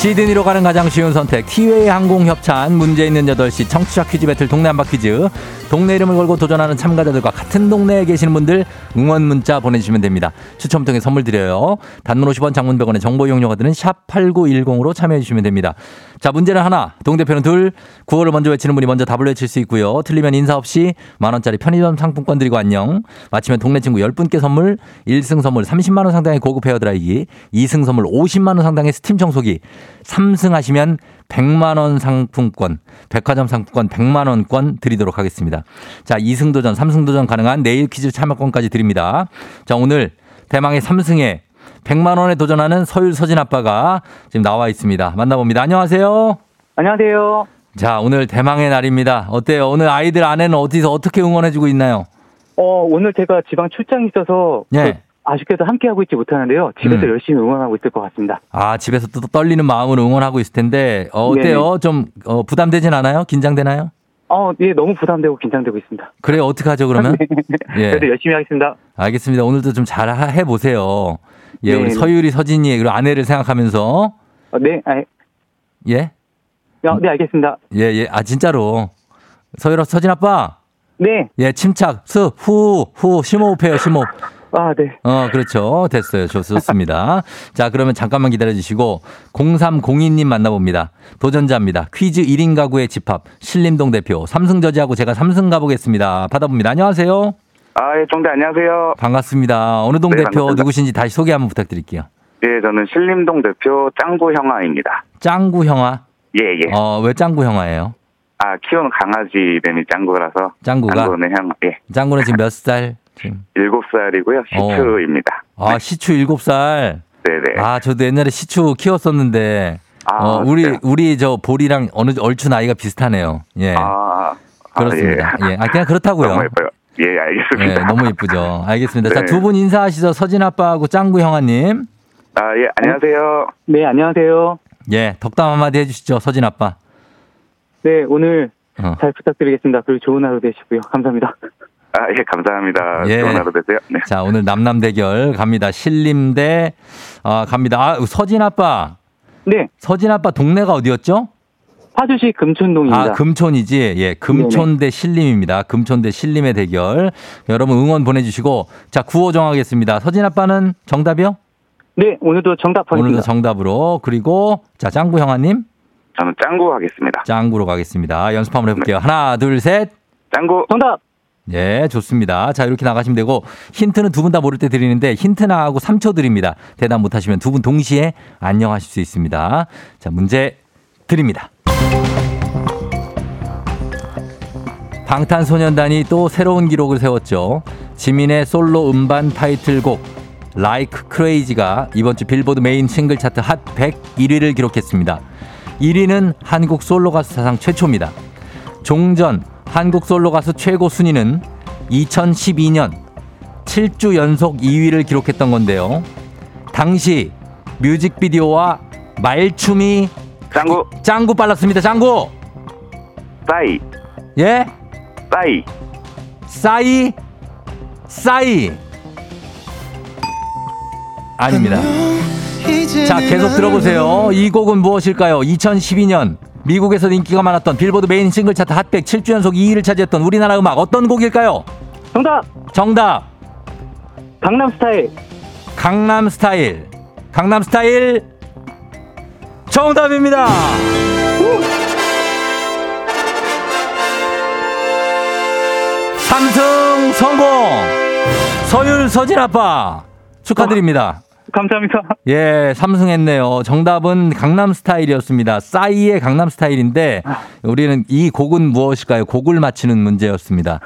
시드니로 가는 가장 쉬운 선택. 티웨이 항공 협찬 문제 있는 8시 청취자 퀴즈 배틀 동네 한바 퀴즈. 동네 이름을 걸고 도전하는 참가자들과 같은 동네에 계시는 분들 응원 문자 보내주시면 됩니다. 추첨 통해 선물 드려요. 단문 50원 장문 100원의 정보 이용료가 드는 샵 8910으로 참여해 주시면 됩니다. 자 문제는 하나. 동대표는 둘. 구호를 먼저 외치는 분이 먼저 답을 외칠 수 있고요. 틀리면 인사 없이 만원짜리 편의점 상품권 드리고 안녕. 마치면 동네 친구 10분께 선물. 1승 선물 30만원 상당의 고급 헤어드라이기. 2승 선물 50만원 상당의 스팀 청소기 3승 하시면 100만 원 상품권, 백화점 상품권 100만 원권 드리도록 하겠습니다. 자, 2승 도전, 3승 도전 가능한 내일 퀴즈 참여권까지 드립니다. 자, 오늘 대망의 3승에 100만 원에 도전하는 서율 서진 아빠가 지금 나와 있습니다. 만나봅니다. 안녕하세요. 안녕하세요. 자, 오늘 대망의 날입니다. 어때요? 오늘 아이들 아내는 어디서 어떻게 응원해주고 있나요? 어, 오늘 제가 지방 출장이 있어서 예. 그 아쉽게도 함께하고 있지 못하는데요. 집에서 음. 열심히 응원하고 있을 것 같습니다. 아, 집에서 또 떨리는 마음으로 응원하고 있을 텐데, 어, 어때요? 좀, 어, 부담되진 않아요? 긴장되나요? 어, 예, 너무 부담되고 긴장되고 있습니다. 그래요, 어떡하죠, 그러면? 예. 그래도 열심히 하겠습니다. 알겠습니다. 오늘도 좀 잘 해보세요. 예, 우리 네. 서유리, 서진이, 그리고 아내를 생각하면서, 어, 네, 아, 예? 어, 네, 알겠습니다. 예, 예. 아, 진짜로. 서유라, 서진 아빠, 네, 예, 침착, 스, 후, 후, 심호흡 해요, 심호흡. 아, 네. 어, 그렇죠. 됐어요. 좋, 좋습니다. 자, 그러면 잠깐만 기다려 주시고, 0302님 만나봅니다. 도전자입니다. 퀴즈 1인 가구의 집합, 신림동 대표, 삼승저지하고 제가 삼승 가보겠습니다. 받아봅니다. 안녕하세요. 아, 예, 정대 안녕하세요. 반갑습니다. 어느 동 네, 대표 반갑습니다. 누구신지 다시 소개 한번 부탁드릴게요. 예, 저는 신림동 대표 짱구 형아입니다. 짱구 형아. 예, 예. 어, 왜 짱구 형아예요? 아, 키우는 강아지 이름이 짱구라서. 짱구가? 짱구는 형, 예. 짱구는 지금 몇 살? 지금. 일곱 살이고요. 시추입니다. 아, 시추 7살. 네네. 아, 저도 옛날에 시추 키웠었는데, 아, 어, 우리, 진짜요? 우리 저 볼이랑 어느, 얼추 나이가 비슷하네요. 예. 아, 그렇습니다. 아, 예. 아, 그냥 그렇다고요. 너무 예뻐요. 예, 예, 알겠습니다. 너무 예쁘죠. 알겠습니다. 자, 네. 두분 인사하시죠. 서진 아빠하고 짱구 형아님. 아, 예, 안녕하세요. 네, 안녕하세요. 예, 덕담 한마디 해주시죠. 서진 아빠. 네, 오늘 어. 잘 부탁드리겠습니다. 그리고 좋은 하루 되시고요. 감사합니다. 아, 예, 감사합니다. 예. 좋은 하루 되세요. 네. 자, 오늘 남남 대결 갑니다. 신림대, 아, 갑니다. 아, 서진 아빠. 네, 서진 아빠 동네가 어디였죠? 파주시 금촌동입니다. 아, 금촌이지. 예, 금촌 대 신림입니다. 금촌 대 신림의 대결. 여러분 응원 보내 주시고. 자, 구호 정하겠습니다. 서진 아빠는 정답이요? 네, 오늘도 정답 오늘도 하겠습니다. 정답으로. 그리고, 자, 짱구 형아님. 저는 짱구 하겠습니다. 짱구로 가겠습니다. 연습 한번 해볼게요. 하나, 둘, 셋. 짱구. 정답! 예, 좋습니다. 자, 이렇게 나가시면 되고, 힌트는 두 분 다 모를 때 드리는데, 힌트 나하고 3초 드립니다. 대답 못 하시면 두 분 동시에 안녕하실 수 있습니다. 자, 문제 드립니다. 방탄소년단이 또 새로운 기록을 세웠죠. 지민의 솔로 음반 타이틀곡 Like Crazy가 이번 주 빌보드 메인 싱글 차트 핫 100 1위를 기록했습니다. 1위는 한국 솔로 가수 사상 최초입니다. 종전 한국 솔로 가수 최고 순위는 2012년 7주 연속 2위를 기록했던 건데요. 당시 뮤직비디오와 말춤이 짱구. 짱구 빨랐습니다. 짱구. 싸이. 예? 싸이. 싸이 싸이 아닙니다. 자, 계속 들어보세요. 이 곡은 무엇일까요? 2012년 미국에서 인기가 많았던 빌보드 메인 싱글 차트 핫백 7주 연속 2위를 차지했던 우리나라 음악 어떤 곡일까요? 정답! 정답. 강남 스타일. 강남 스타일. 강남 스타일. 정답입니다. 삼승 성공. 서율 서진 아빠 축하드립니다. 감사합니다. 예, 삼승했네요. 정답은 강남 스타일이었습니다. 싸이의 강남 스타일인데 우리는 이 곡은 무엇일까요? 곡을 맞히는 문제였습니다.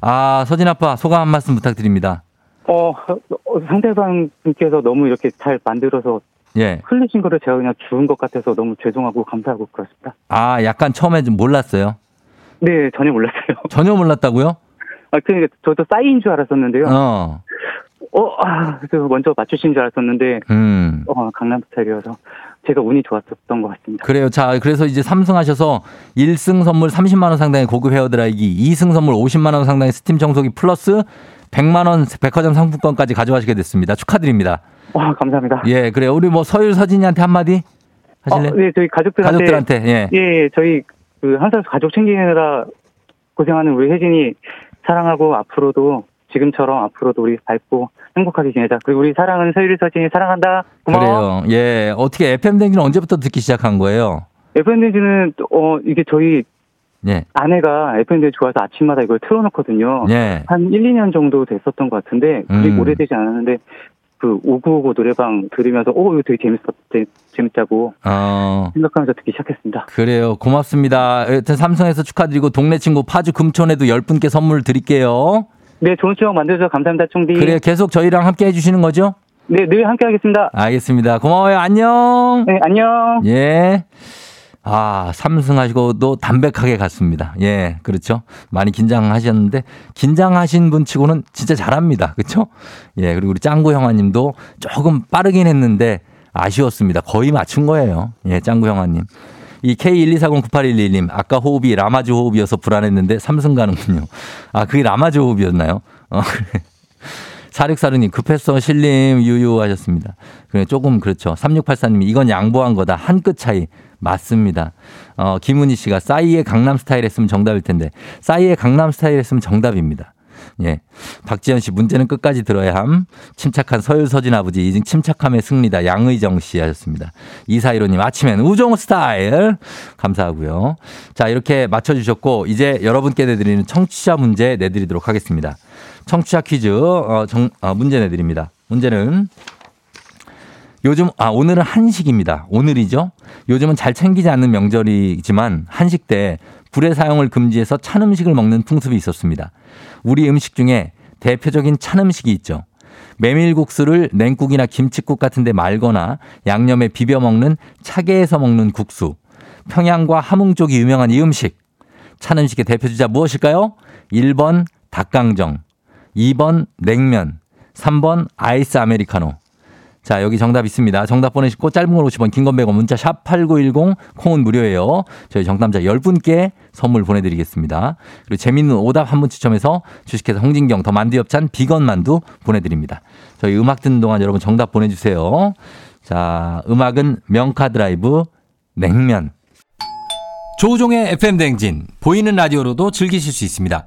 아, 서진 아빠 소감 한 말씀 부탁드립니다. 어, 어, 상대방 분께서 너무 이렇게 잘 만들어서 예. 흘리신 거를 제가 그냥 주운 것 같아서 너무 죄송하고 감사하고 그렇습니다. 아, 약간 처음에 좀 몰랐어요. 네, 전혀 몰랐어요. 전혀 몰랐다고요? 아, 그러니까 저도 싸이인 줄 알았었는데요. 어. 어, 아, 그래서 먼저 맞추신 줄 알았었는데, 음. 어, 강남 스타일이어서 제가 운이 좋았었던 것 같습니다. 그래요. 자, 그래서 이제 삼승하셔서 1승 선물 30만 원 상당의 고급 헤어드라이기, 2승 선물 50만 원 상당의 스팀 청소기 플러스 100만 원 백화점 상품권까지 가져가시게 됐습니다. 축하드립니다. 와, 감사합니다. 예, 그래요. 우리 뭐 서율 서진이한테 한마디 어, 하실래요? 네, 저희 가족들한테. 가족들한테. 예. 예, 예, 저희 그 한살 가족 챙기느라 고생하는 우리 혜진이 사랑하고 앞으로도 지금처럼 앞으로도 우리 밝고 행복하게 지내자. 그리고 우리 사랑하는 서율이 서진이 사랑한다. 고마워. 그래요. 예. 어떻게 FM 댕진은 언제부터 듣기 시작한 거예요? FND는 어 이게 저희 예. 아내가 FND 좋아서 아침마다 이걸 틀어놓거든요. 예. 한 1, 2년 정도 됐었던 것 같은데 그리 음. 오래되지 않았는데 그5959 노래방 들으면서 오 이거 되게 재밌었 재, 재밌다고 어. 생각하면서 듣기 시작했습니다. 그래요. 고맙습니다. 여튼 삼성에서 축하드리고 동네 친구 파주 금촌에도 10분께 선물 드릴게요. 네, 좋은 추억 만들어줘서 감사합니다, 총디. 그래 계속 저희랑 함께 해주시는 거죠? 네, 늘 함께 하겠습니다. 알겠습니다. 고마워요. 안녕. 네, 안녕. 예. 아, 삼승하시고도 담백하게 갔습니다. 예, 그렇죠. 많이 긴장하셨는데, 긴장하신 분 치고는 진짜 잘합니다. 그렇죠? 예, 그리고 우리 짱구 형아님도 조금 빠르긴 했는데, 아쉬웠습니다. 거의 맞춘 거예요. 예, 짱구 형아님. 이 K124098111님, 아까 호흡이 라마즈 호흡이어서 불안했는데 삼승 가는군요. 아, 그게 라마즈 호흡이었나요? 어, 그래. 사륙사르님, 급했어, 실림, 유유 하셨습니다. 그래, 조금 그렇죠. 3684님이 이건 양보한 거다. 한 끗 차이. 맞습니다. 어, 김은희 씨가 싸이의 강남 스타일 했으면 정답일 텐데, 싸이의 강남 스타일 했으면 정답입니다. 예. 박지현 씨, 문제는 끝까지 들어야 함. 침착한 서율 서진 아버지, 이징 침착함의 승리다. 양의정 씨 하셨습니다. 이사이로님, 아침엔 우종 스타일. 감사하고요. 자, 이렇게 맞춰주셨고, 이제 여러분께 내드리는 청취자 문제 내드리도록 하겠습니다. 청취자 퀴즈, 어, 정, 어, 문제 내드립니다. 문제는 요즘, 아, 오늘은 한식입니다. 오늘이죠? 요즘은 잘 챙기지 않는 명절이지만 한식 때 불의 사용을 금지해서 찬 음식을 먹는 풍습이 있었습니다. 우리 음식 중에 대표적인 찬 음식이 있죠. 메밀국수를 냉국이나 김치국 같은 데 말거나 양념에 비벼 먹는 차게에서 먹는 국수. 평양과 함흥 쪽이 유명한 이 음식. 찬 음식의 대표 주자 무엇일까요? 1번 닭강정, 2번 냉면, 3번 아이스 아메리카노. 자, 여기 정답 있습니다. 정답 보내시고 짧은 건 50원, 긴 건 100원, 문자 샵 8910, 콩은 무료예요. 저희 정답자 10분께 선물 보내드리겠습니다. 그리고 재밌는 오답 한 분 추첨해서 주식회사 홍진경 더 만두 협찬 비건 만두 보내드립니다. 저희 음악 듣는 동안 여러분 정답 보내주세요. 자, 음악은 명카드라이브 냉면. 조우종의 FM 댕진 보이는 라디오로도 즐기실 수 있습니다.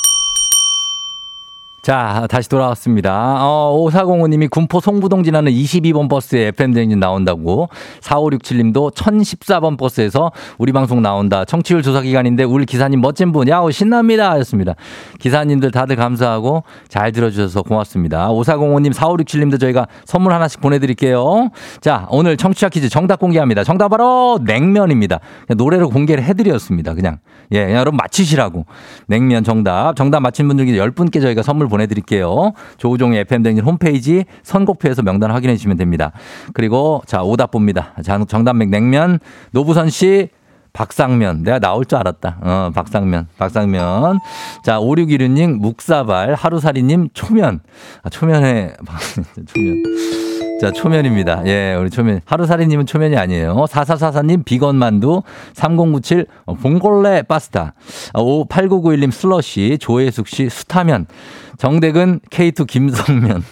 자, 다시 돌아왔습니다. 어, 5405님이 군포 송부동 지나는 22번 버스에 FM대행진 나온다고. 4567님도 1014번 버스에서 우리 방송 나온다. 청취율 조사 기간인데 우리 기사님 멋진 분. 야우, 신납니다. 하셨습니다. 기사님들 다들 감사하고 잘 들어주셔서 고맙습니다. 5405님, 4567님도 저희가 선물 하나씩 보내드릴게요. 자, 오늘 청취자 퀴즈 정답 공개합니다. 정답 바로 냉면입니다. 노래로 공개를 해드렸습니다. 그냥. 예, 그냥 여러분 맞히시라고. 냉면 정답. 정답 맞힌 분들 중에 10분께 저희가 선물 보내드릴게요. 조우종의 FM댕진 홈페이지 선곡표에서 명단 확인해 주시면 됩니다. 그리고 자, 오답 봅니다. 자, 정답맥 냉면. 노부선 씨. 박상면. 내가 나올 줄 알았다. 어, 박상면. 박상면. 자, 5616님, 묵사발. 하루살이님, 초면. 아, 초면에, 초면. 자, 초면입니다. 예, 우리 초면. 하루살이님은 초면이 아니에요. 4444님, 비건만두. 3097, 어, 봉골레 파스타. 어, 8991님, 슬러시. 조혜숙 씨, 수타면. 정대근, K2 김성면.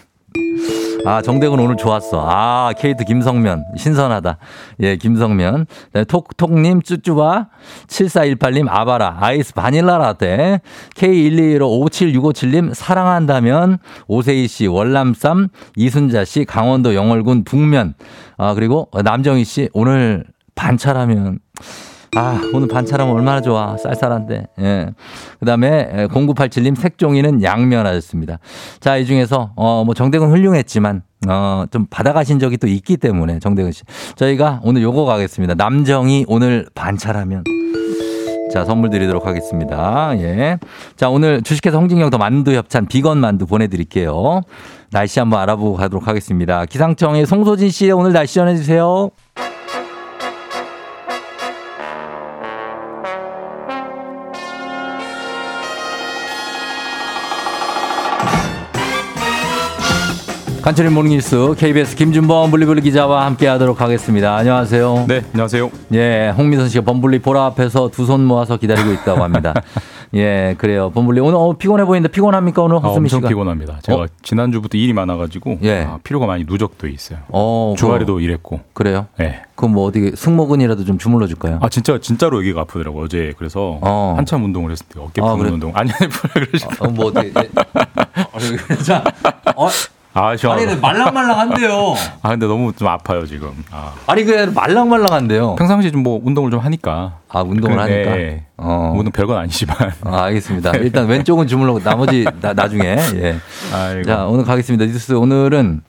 아, 정대근 오늘 좋았어. 아, K2 김성면. 신선하다. 예, 김성면. 네, 톡톡님, 쭈쭈바. 7418님, 아바라. 아이스 바닐라 라떼. K1215657님, 사랑한다면. 오세희 씨, 월남쌈. 이순자 씨, 강원도 영월군 북면. 아, 그리고 남정희 씨, 오늘 반찬하면. 아, 오늘 반찬하면 얼마나 좋아. 쌀쌀한데. 예. 그 다음에 0987님 색종이는 양면 하셨습니다. 자, 이 중에서, 어, 뭐 정대근 훌륭했지만, 어, 좀 받아가신 적이 또 있기 때문에 정대근 씨. 저희가 오늘 요거 가겠습니다. 남정이 오늘 반찬하면. 자, 선물 드리도록 하겠습니다. 예. 자, 오늘 주식회사 홍진경 더 만두 협찬 비건 만두 보내드릴게요. 날씨 한번 알아보고 가도록 하겠습니다. 기상청의 송소진 씨 오늘 날씨 전해주세요. 간추린 모닝뉴스 KBS 김준범 범블리 기자와 함께하도록 하겠습니다. 안녕하세요. 네, 안녕하세요. 예, 홍미선 씨가 범블리 보라 앞에서 두 손 모아서 기다리고 있다고 합니다. 예, 그래요. 범블리 오늘 어, 피곤해 보이는데 피곤합니까 오늘 아, 허수미 엄청 씨가? 피곤합니다. 제가 어? 지난 주부터 일이 많아가지고 예. 아, 피로가 많이 누적돼 있어요. 어, 주말에도 그럼- 일했고. 그래요? 네. 그럼 뭐 어디 승모근이라도 좀 주물러 줄까요? 아 진짜 진짜로 여기가 아프더라고 요 어제 그래서 어. 한참 운동을 했을 때 어깨 아, 푸는 그래? 운동 아니 아니 그러시고 어, 뭐 어떻게? 예. 자, 어, 아 시원. 아니 근데 말랑말랑한데요. 아 근데 너무 좀 아파요 지금. 아. 아니 그냥 말랑말랑한데요. 평상시 좀 뭐 운동을 좀 하니까. 아 운동을 그, 하니까. 네. 어. 운동 별건 아니지만. 아, 알겠습니다. 일단 왼쪽은 주물러고 나머지 나, 나중에. 예. 아이고. 자, 오늘 가겠습니다. 뉴스 오늘은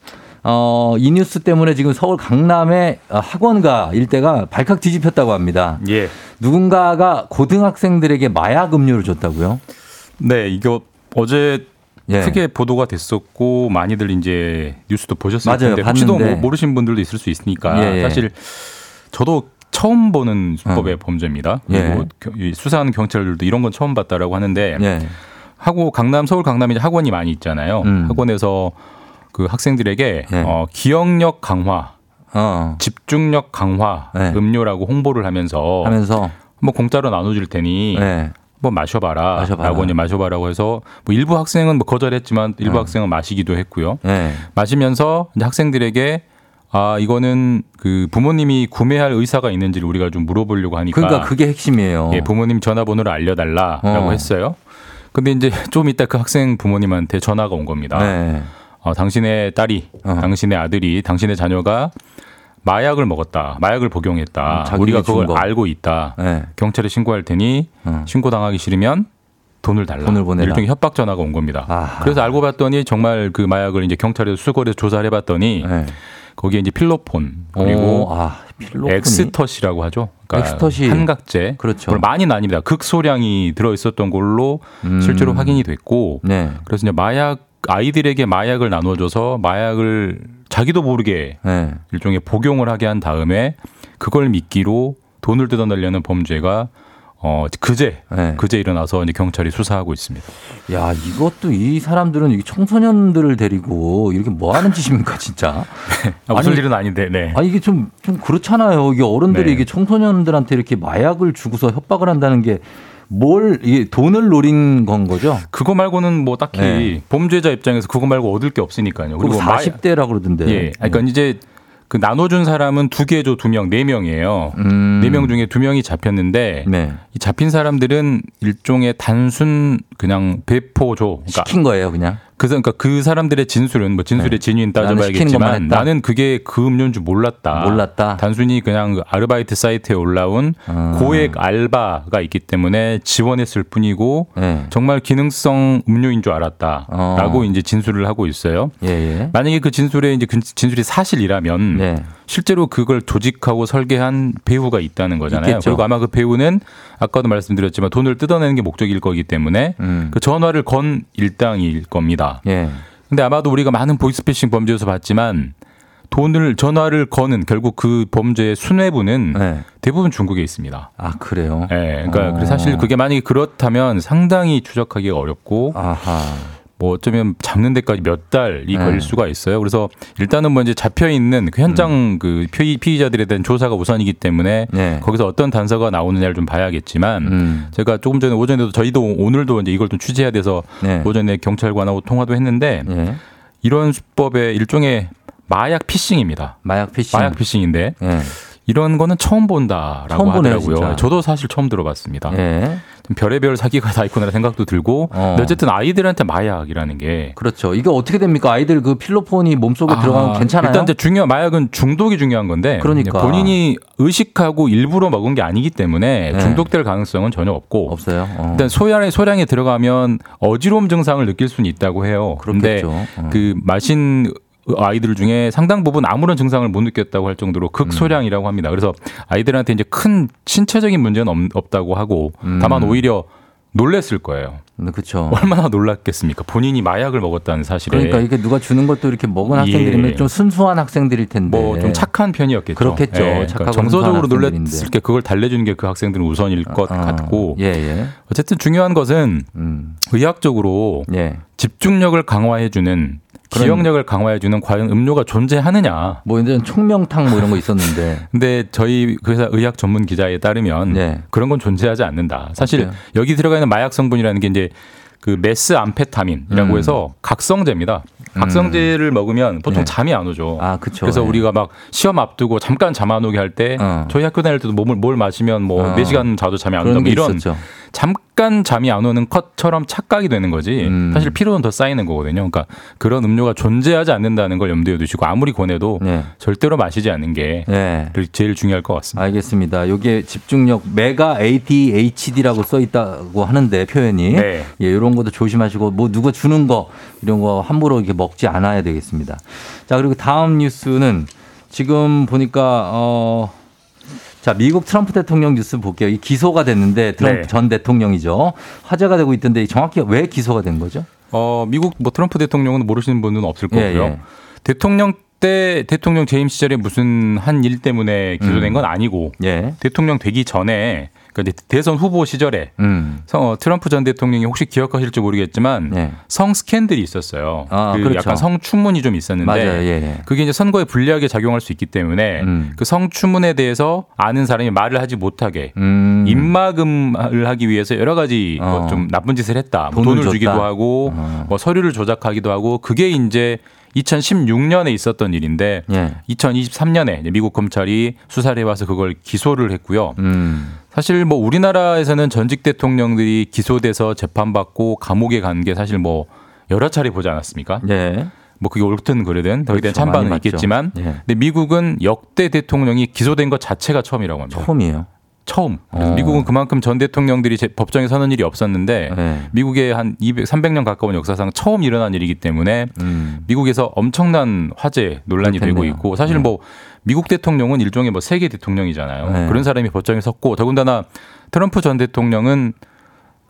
어, 이 뉴스 때문에 지금 서울 강남의 어, 학원가 일대가 발칵 뒤집혔다고 합니다. 예. 누군가가 고등학생들에게 마약 음료를 줬다고요? 네 이거 어제 예. 크게 보도가 됐었고 많이들 이제 뉴스도 보셨을 맞아요. 텐데 혹시도. 뭐 모르신 분들도 있을 수 있으니까 예, 예. 사실 저도 처음 보는 수법의 범죄입니다. 그리고 예. 수사하는 경찰들도 이런 건 처음 봤다라고 하는데 예. 하고 강남 서울 강남에 이제 학원이 많이 있잖아요. 음. 학원에서 그 학생들에게 예. 어, 기억력 강화, 어. 집중력 강화 네. 음료라고 홍보를 하면서 하면서 뭐 공짜로 나눠줄 테니 예. 한번 마셔봐라. 마셔봐라. 라고 이제 마셔봐라고 해서 뭐 일부 학생은 뭐 거절했지만 일부 어. 학생은 마시기도 했고요. 예. 마시면서 이제 학생들에게 아 이거는 그 부모님이 구매할 의사가 있는지를 우리가 좀 물어보려고 하니까 그러니까 그게 핵심이에요. 예, 부모님 전화번호를 알려달라라고 어. 했어요. 근데 이제 좀 이따 그 학생 부모님한테 전화가 온 겁니다. 네. 어, 당신의 딸이, 어. 당신의 아들이, 당신의 자녀가 마약을 먹었다, 마약을 복용했다. 음, 우리가 준 그걸 거. 알고 있다. 예. 경찰에 신고할 테니 어. 신고 당하기 싫으면 돈을 달라. 돈을 보내라. 일종의 협박 전화가 온 겁니다. 아하. 그래서 알고 봤더니 정말 그 마약을 이제 경찰에서 수거해서 조사를 해봤더니 예. 거기에 이제 필로폰 그리고 오, 아, 엑스터시라고 하죠. 그러니까 엑스터시. 환각제. 그렇죠. 많이 나뉩니다. 극소량이 들어 있었던 걸로 음. 실제로 확인이 됐고 네. 그래서 이제 마약 아이들에게 마약을 나눠줘서 마약을 자기도 모르게 예. 일종의 복용을 하게 한 다음에 그걸 미끼로 돈을 뜯어내려는 범죄가 어 그제 네. 그제 일어나서 이제 경찰이 수사하고 있습니다. 야, 이것도 이 사람들은 이 청소년들을 데리고 이렇게 뭐 하는 짓입니까, 진짜? 아, 웃을 아니, 일은 아닌데, 네. 아, 이게 좀, 좀 그렇잖아요. 이게 어른들이 네. 이게 청소년들한테 이렇게 마약을 주고서 협박을 한다는 게 뭘, 이게 돈을 노린 건 거죠? 그거 말고는 뭐 딱히 네. 범죄자 입장에서 그거 말고 얻을 게 없으니까요. 그리고 마- 40대라 그러던데. 예, 그러니까 이제 그 나눠준 사람은 두개줘두 명, 네 명이에요. 음. 네명 중에 두 명이 잡혔는데 네. 이 잡힌 사람들은 일종의 단순 그냥 배포조. 그러니까 시킨 거예요, 그냥. 그, 그러니까 그 사람들의 진술은 뭐 진술의 네. 진위는 따져봐야겠지만. 나는 그게 그 음료인 줄 몰랐다. 몰랐다. 단순히 그냥 그 아르바이트 사이트에 올라온 아. 고액 알바가 있기 때문에 지원했을 뿐이고 네. 정말 기능성 음료인 줄 알았다라고 어. 이제 진술을 하고 있어요. 예, 예. 만약에 그 진술에 이제 그 진술이 사실이라면 네. 실제로 그걸 조직하고 설계한 배우가 있다는 거잖아요. 있겠죠. 그리고 아마 그 배우는 아까도 말씀드렸지만 돈을 뜯어내는 게 목적일 거기 때문에 음. 그 전화를 건 일당일 겁니다. 예. 근데 아마도 우리가 많은 보이스피싱 범죄에서 봤지만 돈을 전화를 거는 결국 그 범죄의 순회부는 네. 대부분 중국에 있습니다. 아, 그래요? 예, 그러니까 어. 그래서 사실 그게 만약에 그렇다면 상당히 추적하기가 어렵고 아하. 뭐 어쩌면 잡는 데까지 몇 달이 네. 걸릴 수가 있어요. 그래서 일단은 뭐 이제 잡혀 있는 그 현장 그 피의, 피의자들에 대한 조사가 우선이기 때문에 음. 네. 거기서 어떤 단서가 나오느냐를 좀 봐야겠지만 음. 제가 조금 전에 오전에도 저희도 오늘도 이제 이걸 좀 취재해야 돼서 네. 오전에 경찰관하고 통화도 했는데 예. 이런 수법의 일종의 마약 피싱입니다. 마약 피싱. 마약 피싱인데 예. 이런 거는 처음 본다라고 처음 보네요, 하더라고요. 진짜. 저도 사실 처음 들어봤습니다. 예. 좀 별의별 사기가 다 있구나 생각도 들고 어. 어쨌든 아이들한테 마약이라는 게 그렇죠. 이게 어떻게 됩니까? 아이들 그 필로폰이 몸속에 들어가면 괜찮아요? 일단 이제 중요 마약은 중독이 중요한 건데 그러니까. 본인이 의식하고 일부러 먹은 게 아니기 때문에 네. 중독될 가능성은 전혀 없고 없어요. 어. 일단 소량의 소량이 들어가면 어지러움 증상을 느낄 수는 있다고 해요. 그런데. 어. 그 마신 아이들 중에 상당 부분 아무런 증상을 못 느꼈다고 할 정도로 극소량이라고 합니다. 그래서 아이들한테 이제 큰 신체적인 문제는 없, 없다고 하고 다만 오히려 놀랬을 거예요. 그렇죠. 얼마나 놀랐겠습니까? 본인이 마약을 먹었다는 사실에 그러니까 이게 누가 주는 것도 이렇게 먹은 예. 학생들이면 좀 순수한 학생들일 텐데. 뭐 좀 착한 편이었겠죠. 그렇겠죠. 예, 착하고 정서적으로. 놀랬을 게 그걸 달래주는 게 그 학생들은 우선일 것 어, 같고 예, 예. 어쨌든 중요한 것은 음. 의학적으로 예. 집중력을 강화해주는 기억력을 강화해주는 과연 음료가 존재하느냐. 뭐 이제 총명탕 뭐 이런 거 있었는데. 근데 저희 그 회사 의학 전문 기자에 따르면 네. 그런 건 존재하지 않는다. 사실 없어요? 여기 들어가 있는 마약 성분이라는 게 이제 그 메스 암페타민이라고 음. 해서 각성제입니다. 각성제를 먹으면 보통 네. 잠이 안 오죠. 아, 그쵸. 그래서 예. 우리가 막 시험 앞두고 잠깐 잠 안 오게 할때 어. 저희 학교 다닐 때도 뭘, 뭘 마시면 뭐 어. 네 시간 자도 잠이 안 온다. 뭐게 이런 있었죠. 잠깐 잠이 안 오는 컷처럼 착각이 되는 거지. 음. 사실 피로는 더 쌓이는 거거든요. 그러니까 그런 음료가 존재하지 않는다는 걸 염두에 두시고 아무리 권해도 네. 절대로 마시지 않는 게 네. 제일 중요할 것 같습니다. 알겠습니다. 요게 집중력 메가 ADHD라고 써 있다고 하는데 표현이 네. 예, 이런 것도 조심하시고 뭐 누가 주는 거 이런 거 함부로 이렇게 먹지 않아야 되겠습니다. 자, 그리고 다음 뉴스는 지금 보니까 어 자, 미국 트럼프 대통령 뉴스 볼게요. 이 기소가 됐는데 트럼프 네. 전 대통령이죠. 화제가 되고 있던데 정확히 왜 기소가 된 거죠? 어, 미국 뭐 트럼프 대통령은 모르시는 분은 없을 예, 거고요. 예. 대통령 때 대통령 재임 시절에 무슨 한 일 때문에 기소된 건 아니고 음. 예. 대통령 되기 전에 그러니까 대선 후보 시절에 음. 성- 어, 트럼프 전 대통령이 혹시 기억하실지 모르겠지만 예. 성 스캔들이 있었어요. 아, 그 그렇죠. 약간 성 추문이 좀 있었는데. 예, 예. 그게 이제 선거에 불리하게 작용할 수 있기 때문에 음. 그 성 추문에 대해서 아는 사람이 말을 하지 못하게 음. 입막음을 하기 위해서 여러 가지 어. 뭐좀 나쁜 짓을 했다. 뭐 돈을 돈을, 주기도. 하고 어. 뭐 서류를 조작하기도 하고 그게 이제 2016년에 있었던 일인데 예. 2023년에 미국 검찰이 수사를 해와서 그걸 기소를 했고요. 음. 사실 뭐 우리나라에서는 전직 대통령들이 기소돼서 재판받고 감옥에 간 게 사실 뭐 여러 차례 보지 않았습니까? 예. 뭐 그게 옳든 그르든 거기에 대한 그렇죠. 찬반은. 있겠지만 예. 근데 미국은 역대 대통령이 기소된 것 자체가 처음이라고 합니다. 처음이에요. 처음. 어. 미국은 그만큼 전 대통령들이 제- 법정에 서는 일이 없었는데 네. 미국의 한 200, 300년 가까운 역사상 처음 일어난 일이기 때문에 음. 미국에서 엄청난 화제 논란이 되고 그렇겠네요. 있고 사실 네. 뭐 미국 대통령은 일종의 뭐 세계 대통령이잖아요. 네. 그런 사람이 법정에 섰고 더군다나 트럼프 전 대통령은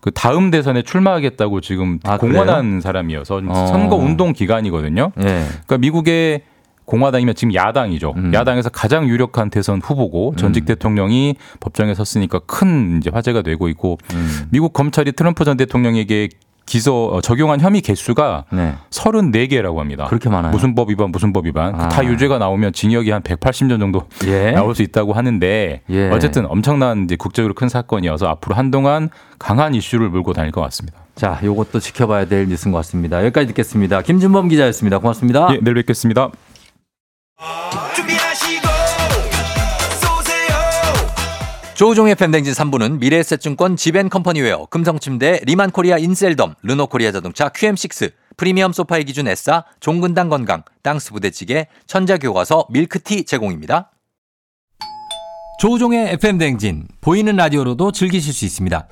그 다음 대선에 출마하겠다고 지금 아, 공언한 사람이어서 어. 선거 운동 기간이거든요. 예. 그러니까 미국의 공화당이면 지금 야당이죠. 음. 야당에서 가장 유력한 대선 후보고 전직 대통령이 법정에 섰으니까 큰 이제 화제가 되고 있고 음. 미국 검찰이 트럼프 전 대통령에게 기소 어, 적용한 혐의 개수가 네. 34개라고 합니다. 그렇게 많아요? 무슨 법 위반 무슨 법 위반 아. 다 유죄가 나오면 징역이 한 180년 정도 예. 나올 수 있다고 하는데 예. 어쨌든 엄청난 이제 국제적으로 큰 사건이어서 앞으로 한동안 강한 이슈를 물고 다닐 것 같습니다. 자, 요것도 지켜봐야 될 뉴스인 것 같습니다. 여기까지 듣겠습니다. 김준범 기자였습니다. 고맙습니다. 예, 내일 뵙겠습니다. 조우종의 FM대행진 3부는 미래에셋증권 지벤컴퍼니웨어, 금성침대, 리만코리아 인셀덤, 르노코리아 자동차 QM6, 프리미엄 소파의 기준 에싸, 종근당 건강, 땅스 부대찌개, 천재교과서 밀크티 제공입니다. 조우종의 FM대행진, 보이는 라디오로도 즐기실 수 있습니다.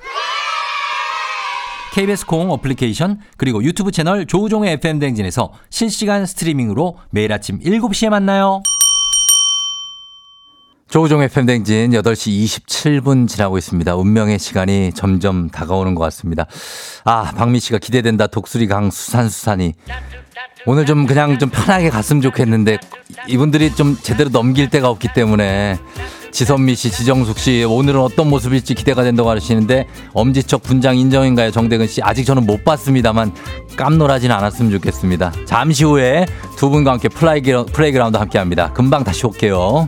KBS 콩 어플리케이션 그리고 유튜브 채널 조우종의 FM대행진에서 실시간 스트리밍으로 매일 아침 7시에 만나요. 조우종의 FM대행진 8시 27분 지나고 있습니다. 운명의 시간이 점점 다가오는 것 같습니다. 아, 박미 씨가 기대된다. 독수리 강 수산수산이. 오늘 좀 그냥 좀 편하게 갔으면 좋겠는데 이분들이 좀 제대로 넘길 데가 없기 때문에 지선미 씨, 지정숙 씨 오늘은 어떤 모습일지 기대가 된다고 하시는데 엄지척 분장 인정인가요? 정대근 씨 아직 저는 못 봤습니다만 깜놀하지는 않았으면 좋겠습니다. 잠시 후에 두 분과 함께 플라이그라- 플레이그라운드 함께합니다. 금방 다시 올게요.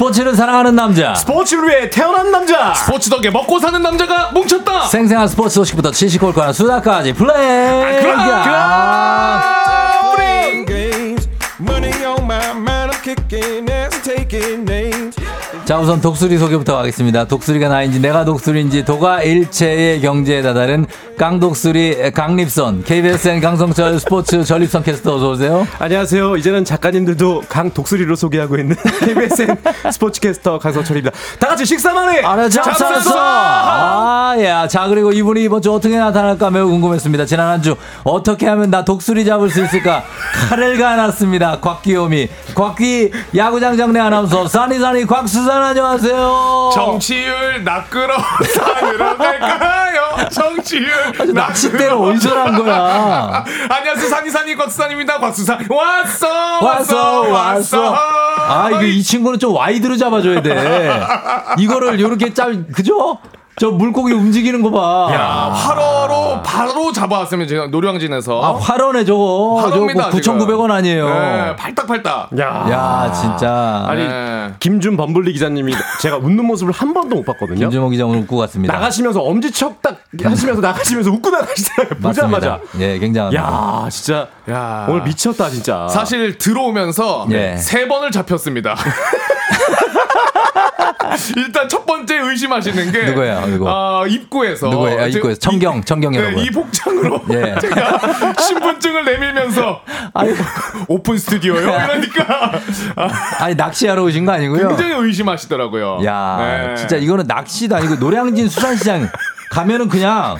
스포츠를 사랑하는 남자. 스포츠를 위해 태어난 남자 스포츠 덕에 먹고 사는 남자가 뭉쳤다 생생한 스포츠 소식부터 지식골과는 수다까지 플레이. Playing games Money on my 자 우선 독수리 소개부터 하겠습니다. 독수리가 나인지 내가 독수리인지 도가 일체의 경제에 다다른 깡독수리 강립선 KBSN 강성철 스포츠 전립선 캐스터 어서 오세요. 안녕하세요 이제는 작가님들도 강 독수리로 소개하고 있는 KBSN 스포츠 캐스터 강성철입니다 다 같이 식사만해 아래 잡쌌어. 아, 야. 자, 그리고 이분이 이번 주 어떻게 나타날까 매우 궁금했습니다. 지난 한 주 어떻게 하면 나 독수리 잡을 수 있을까? 칼을 가놨습니다. 곽기호미. 곽기 야구장 정례 아나운서 산이산이 곽수산 안녕하세요. 정치율 낚으러 산으로 갈까요 정치율 낚싯대를 어디서 난 거야? 안녕하세요 산이산이 곽수산입니다 곽수산 왔어 왔어, 왔어. 아, 이거 이 친구는 좀 와이드로 잡아줘야 돼. 이거를 요렇게 짤, 그죠? 저 물고기 움직이는 거 봐. 야 활어로 바로 잡아왔으면 지금 노량진에서 아, 활원에 저거. 활어입니다, 저거 9,900원 아니에요. 네, 팔딱팔딱 야, 진짜. 아니 김준 범블리 기자님이 제가 웃는 모습을 한 번도 못 봤거든요. 김주모 기자 오늘 웃고 갔습니다. 나가시면서 엄지척 딱 하시면서 나가시면서 웃고 나가시더라고요. 보자마자. 예, 굉장합니다. 야, 진짜 야. 오늘 미쳤다 진짜. 사실 들어오면서 예. 세 번을 잡혔습니다. 일단 첫 번째 의심하시는 게 누구예요, 이거? 아, 입구에서 누구예요? 아, 제- 입구에서 청경, 청경 네, 여러분. 이 복장으로 예. 제가 신분증을 내밀면서 오픈 스튜디오요 이러니까 아, 아니 낚시하러 오신 거 아니고요? 굉장히 의심하시더라고요. 야, 네. 진짜 이거는 낚시도 아니고 노량진 수산시장 가면은 그냥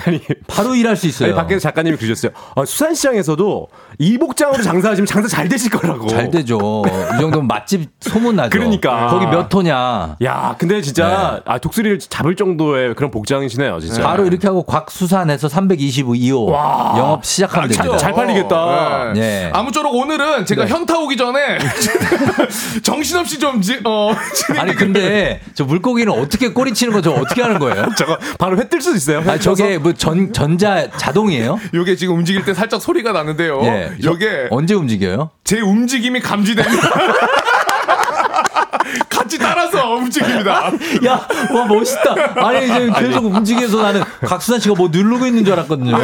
바로 일할 수 있어요. 아니, 밖에서 작가님이 그러셨어요. 아, 수산시장에서도 이 복장으로 장사하시면 장사 잘 되실 거라고. 잘 되죠. 이 정도면 맛집 소문 나죠. 그러니까. 거기 몇 호냐. 야, 근데 진짜 아, 독수리를 잡을 정도의 그런 복장이시네요, 진짜. 바로 이렇게 하고 곽수산에서 322호 와. 영업 시작하면 아, 됩니다. 잘 팔리겠다. 네. 예. 아무쪼록 오늘은 제가 네. 현타 오기 전에 정신없이 좀 지, 어, 아니 근데 저 물고기는 어떻게 꼬리치는 거 저 어떻게 하는 거예요? 저거 바로 회 뜰 수도 있어요. 아 저게 뭐 전 전자 자동이에요? 요게 지금 움직일 때 살짝 소리가 나는데요. 예. 요게 언제 움직여요? 제 움직임이 감지됩니다. 움직입니다. 야, 와 멋있다. 아니 이제 계속 움직여서 나는 곽수산 씨가 뭐 누르고 있는 줄 알았거든요.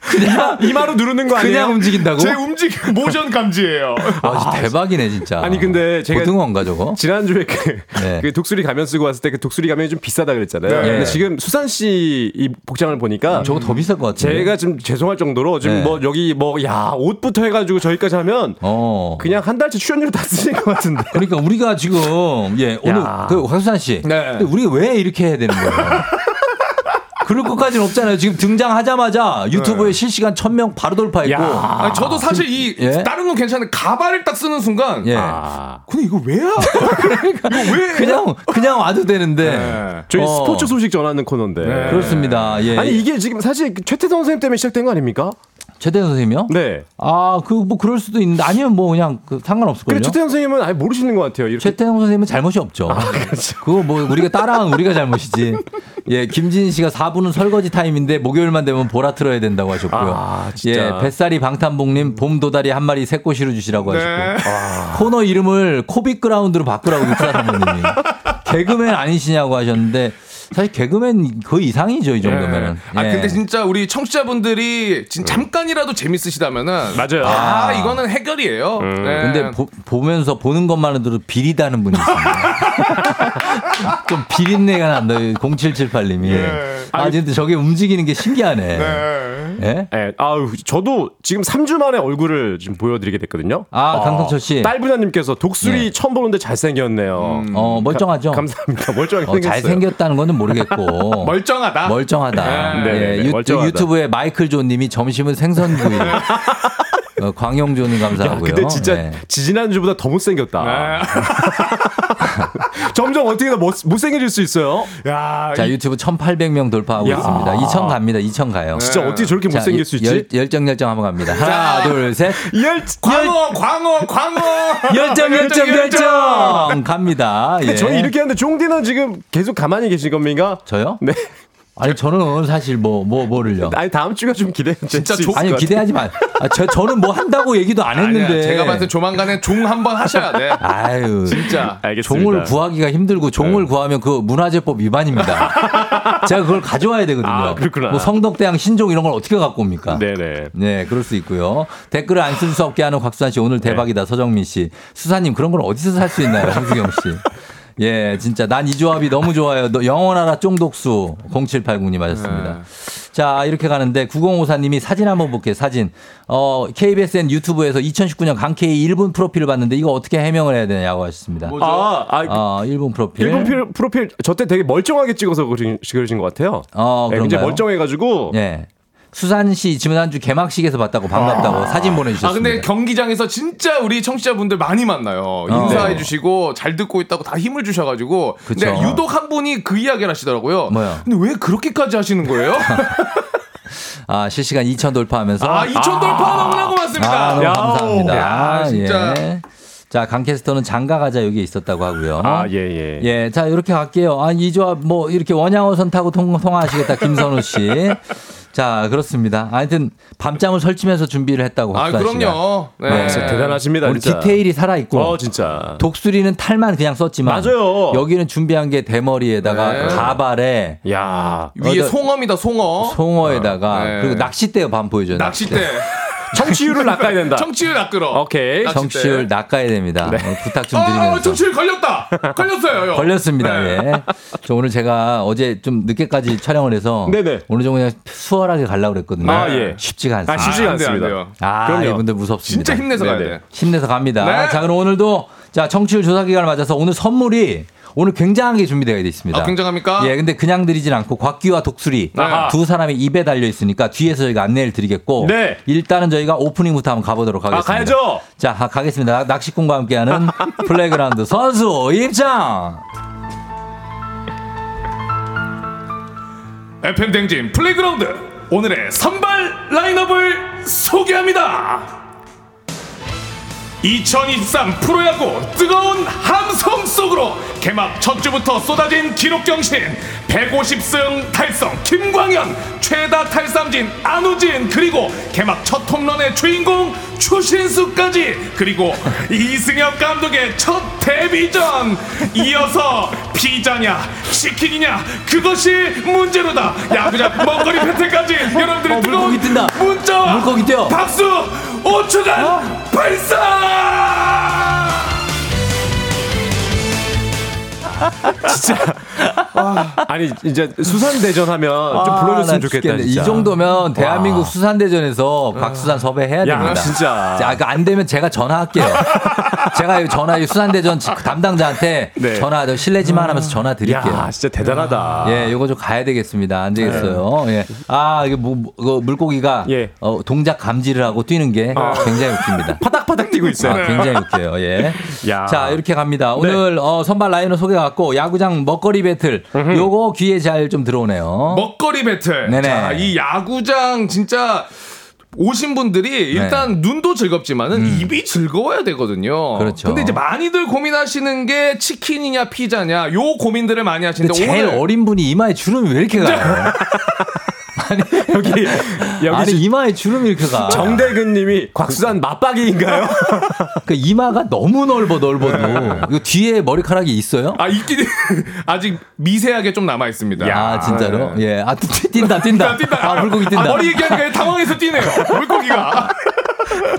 그냥 이마로 누르는 거 아니에요? 그냥 움직인다고? 제 움직임 모션 감지예요. 아, 진짜 대박이네 진짜. 아니 근데 제가 고등어인가 저거? 지난주에 그, 네. 그 독수리 가면 쓰고 왔을 때 그 독수리 가면이 좀 비싸다 그랬잖아요. 네. 근데 지금 수산시 이 복장을 보니까 저거 더 비쌀 것 같은데. 제가 좀 죄송할 정도로 지금 네. 뭐 여기 뭐 야 옷부터 해가지고 저기까지 하면 어. 그냥 한 달치 출연료 다 쓰실 것 같은데. 그러니까 우리가 지금 예 오늘 야. 그 곽수산 씨, 네. 근데 우리가 왜 이렇게 해야 되는 거예요? 그럴 것까지는 없잖아요. 지금 등장하자마자 유튜브에 실시간 1000명 바로 돌파했고. 야. 아니, 저도 사실 이 예? 다른 건 괜찮은데 가발을 딱 쓰는 순간 예. 아. 근데 이거 왜야? 이거 왜? 그냥 그냥 와도 되는데. 네. 저희 어. 스포츠 소식 전하는 코너인데. 그렇습니다. 예. 아니 이게 지금 사실 그 최태성 선생님 때문에 시작된 거 아닙니까? 최대현 선생님이요? 네. 아, 그 뭐 그럴 수도 있는데 아니면 뭐 그냥 그 상관없을 그래 걸요. 최태성 선생님은 아예 모르시는 것 같아요. 이렇게 최태성 선생님은 잘못이 없죠. 아, 그렇죠. 그거 뭐 우리가 따라한 우리가 잘못이지. 예, 김진 씨가 4분은 설거지 타임인데 목요일만 되면 보라 틀어야 된다고 하셨고요. 아, 진짜. 예, 뱃살이 방탄복님 봄 도다리 한 마리 새꼬시로 주시라고 네. 하셨고. 코너 이름을 코빅 그라운드로 바꾸라고 육사 사모님이. 개그맨 아니시냐고 하셨는데 사실 개그맨 그 이상이죠 이 정도면은. 아 예. 근데 진짜 우리 청취자분들이 진 잠깐이라도 재밌으시다면은 맞아요. 아, 아. 이거는 해결이에요. 네. 근데 보, 면서 보는 것만으로도 비리다는 분이 있습니다. 좀 비린내가 난다. 0778님이. 예. 아 근데 저게 움직이는 게 신기하네. 네. 예? 예, 아우 저도 지금 3주 만에 얼굴을 지금 보여드리게 됐거든요. 아, 강성철 씨. 딸 부자님께서 독수리 네. 처음 보는데 잘생겼네요. 어 멀쩡하죠. 가- 감사합니다. 멀쩡하게 어, 생겼어요. 잘생겼다는 거는 모르겠고 멀쩡하다. 멀쩡하다. 네, 네, 예, 네, 유, 멀쩡하다. 유튜브에 마이클 조님이 점심은 생선구이. 어, 광용조님 야, 감사하고요. 근데 진짜 네. 지지난주보다 더 못생겼다. 네. 점점 어떻게 더 못, 못생겨질 수 있어요? 야, 자 유튜브 1,800명 돌파하고 야. 있습니다. 2,000 갑니다. 2,000 가요. 진짜 어떻게 저렇게 자, 못생길 수 있지? 열, 열정 열정 한번 갑니다. 하나 둘 셋. 열, 광어, 광어, 광어. 열정 열정 열정 갑니다. 예. 저희 이렇게 하는데 종디는 지금 계속 가만히 계신 겁니까? 저요? 네. 아니 저는 사실 뭐뭐 뭐를요. 아니 다음 주가 좀 기대. 진짜 조- 아니 기대하지 마. 아, 저 저는 뭐 한다고 얘기도 안 했는데. 아니야, 제가 봤을 때 조만간에 종 한번 하셔야 돼. 아유. 진짜. 알겠습니다. 종을 구하기가 힘들고 종을 구하면 그 문화재법 위반입니다. 제가 그걸 가져와야 되거든요. 아, 그렇구나. 뭐 성덕대왕 신종 이런 걸 어떻게 갖고 옵니까? 네네. 네, 그럴 수 있고요. 댓글을 안 쓸 수 없게 하는 곽수산 씨 오늘 대박이다. 서정민 씨. 수사님 그런 걸 어디서 살 수 있나요? 황수경 씨. 예, 진짜 난 이 조합이 너무 좋아요. 너 영원하라 쫑독수 0789님 하셨습니다. 자, 이렇게 가는데 9054님이 사진 한번 볼게요. 사진. 어, KBSN 유튜브에서 2019년 강케이 일본 프로필을 봤는데 이거 어떻게 해명을 해야 되냐고 하셨습니다. 뭐죠? 아, 아 어, 일본 프로필. 일본 프로- 프로필 저때 되게 멀쩡하게 찍어서 그러신, 그러신 것 같아요. 어, 네, 굉장히? 멀쩡해가지고 예. 수산 씨 지난주 개막식에서 봤다고 반갑다고 사진 보내주셨습니다. 아 근데 경기장에서 진짜 우리 청취자분들 많이 만나요. 인사해 주시고 잘 듣고 있다고 다 힘을 주셔가지고. 근데 그쵸. 유독 한 분이 그 이야기를 하시더라고요. 뭐요? 근데 왜 그렇게까지 하시는 거예요? 아, 실시간 2천 돌파하면서 아 2천 돌파 너무나 고맙습니다. 아, 너무. 감사합니다. 야, 진짜. 예. 자, 강캐스터는 장가 가자 여기 있었다고 하고요. 아, 예, 예. 예, 자, 이렇게 갈게요. 아, 이 조합 뭐 이렇게 원양어선 타고 통, 통화하시겠다, 김선우 씨. 자, 그렇습니다. 하여튼 밤잠을 설치면서 준비를 했다고 아. 그럼요. 네. 진짜 대단하십니다. 우리 진짜. 디테일이 살아 있고. 어, 진짜. 독수리는 탈만 그냥 썼지만 맞아요. 여기는 준비한 게 대머리에다가 네. 가발에 야. 위에 어, 송어입니다 송어. 송어에다가 네. 그리고 낚싯대요 밤 보여줘요. 낚싯대. 청취율을 낚아야 된다. 청취율 낚으러. 오케이. 청취율 낚아야 됩니다. 네. 어, 부탁 좀 아, 드리면서. 청취율 걸렸다. 걸렸어요. 형. 걸렸습니다. 네. 예. 저 오늘 제가 어제 좀 늦게까지 촬영을 해서 네네. 오늘 좀 그냥 수월 하게 가려고 그랬거든요. 아, 예. 쉽지가 않습니다. 아, 쉽지가 안 돼요, 안 않습니다. 돼요. 아, 그럼요. 이분들 무섭습니다. 진짜 힘내서 가야 네네. 돼. 힘내서 갑니다. 네. 자, 그럼 오늘도 자, 청취율 조사 기간을 맞아서 오늘 선물이 오늘 굉장한 게 준비되어 있습니다. 아, 굉장합니까? 예, 근데 그냥 드리진 않고 곽기와 독수리 아하. 두 사람이 입에 달려 있으니까 뒤에서 저희가 안내를 드리겠고 네. 일단은 저희가 오프닝부터 한번 가보도록 아, 하겠습니다. 가야죠. 자, 가- 가겠습니다. 낚시꾼과 함께하는 플레이그라운드 선수 입장. FM대행진 플레이그라운드 오늘의 선발 라인업을 소개합니다. 2023 프로야구 뜨거운 함성 속으로 개막 첫 주부터 쏟아진 기록 경신. 150승 달성 김광현 최다 탈삼진 안우진 그리고 개막 첫 홈런의 주인공 추신수까지. 그리고 이승엽 감독의 첫 데뷔전. 이어서 피자냐 치킨이냐 그것이 문제로다. 야구장 먹거리 배틀까지 여러분들의 어, 뜨거운. 문자와 물고기 뛰어. 박수 5초간 발사 Ah! 아니 이제 수산 대전 하면 좀 아, 불러줬으면 나 좋겠다. 이 정도면 대한민국 와. 수산대전에서 곽수산 섭외해야 야, 됩니다. 진짜. 자, 그안 되면 제가 전화할게요. 제가 이 전화 이 수산대전 담당자한테 네. 전화 저 실례지만 하면서 전화 드릴게요. 야, 진짜 대단하다. 예, 요거 좀 가야 되겠습니다. 안 되겠어요. 예. 아, 이게 뭐, 뭐, 물고기가 예. 어, 동작 감지를 하고 뛰는 게 굉장히 웃깁니다. 파닥파닥 뛰고 있어요. 아, 굉장히 웃겨요. 예. 야. 자, 이렇게 갑니다. 네. 오늘 어, 선발 라인을 소개 해갖고 야구장 먹거리 배틀. 요거 귀에 잘 좀 들어오네요. 먹거리 배틀. 네네. 자, 이 야구장 진짜 오신 분들이 일단 눈도 즐겁지만은 입이 즐거워야 되거든요. 음. 그렇죠. 근데 이제 많이들 고민하시는 게 치킨이냐 피자냐 요 고민들을 많이 하시는데 제일 오늘 어린 분이 이마에 주름이 왜 이렇게 가요? 여기 여기 아니 이마에 주름이 이렇게 가. 정대근님이 곽수산 맞박이인가요? 그 이마가 너무 넓어 넓어도 이거 뒤에 머리카락이 있어요? 아 있긴 아직 미세하게 좀 남아 있습니다. 아 진짜로? 예. 아 뛴- 뛴다 뛴다. 뛴다. 아 물고기 뛴다. 아, 머리 얘기하니까 당황해서 뛰네요. 물고기가.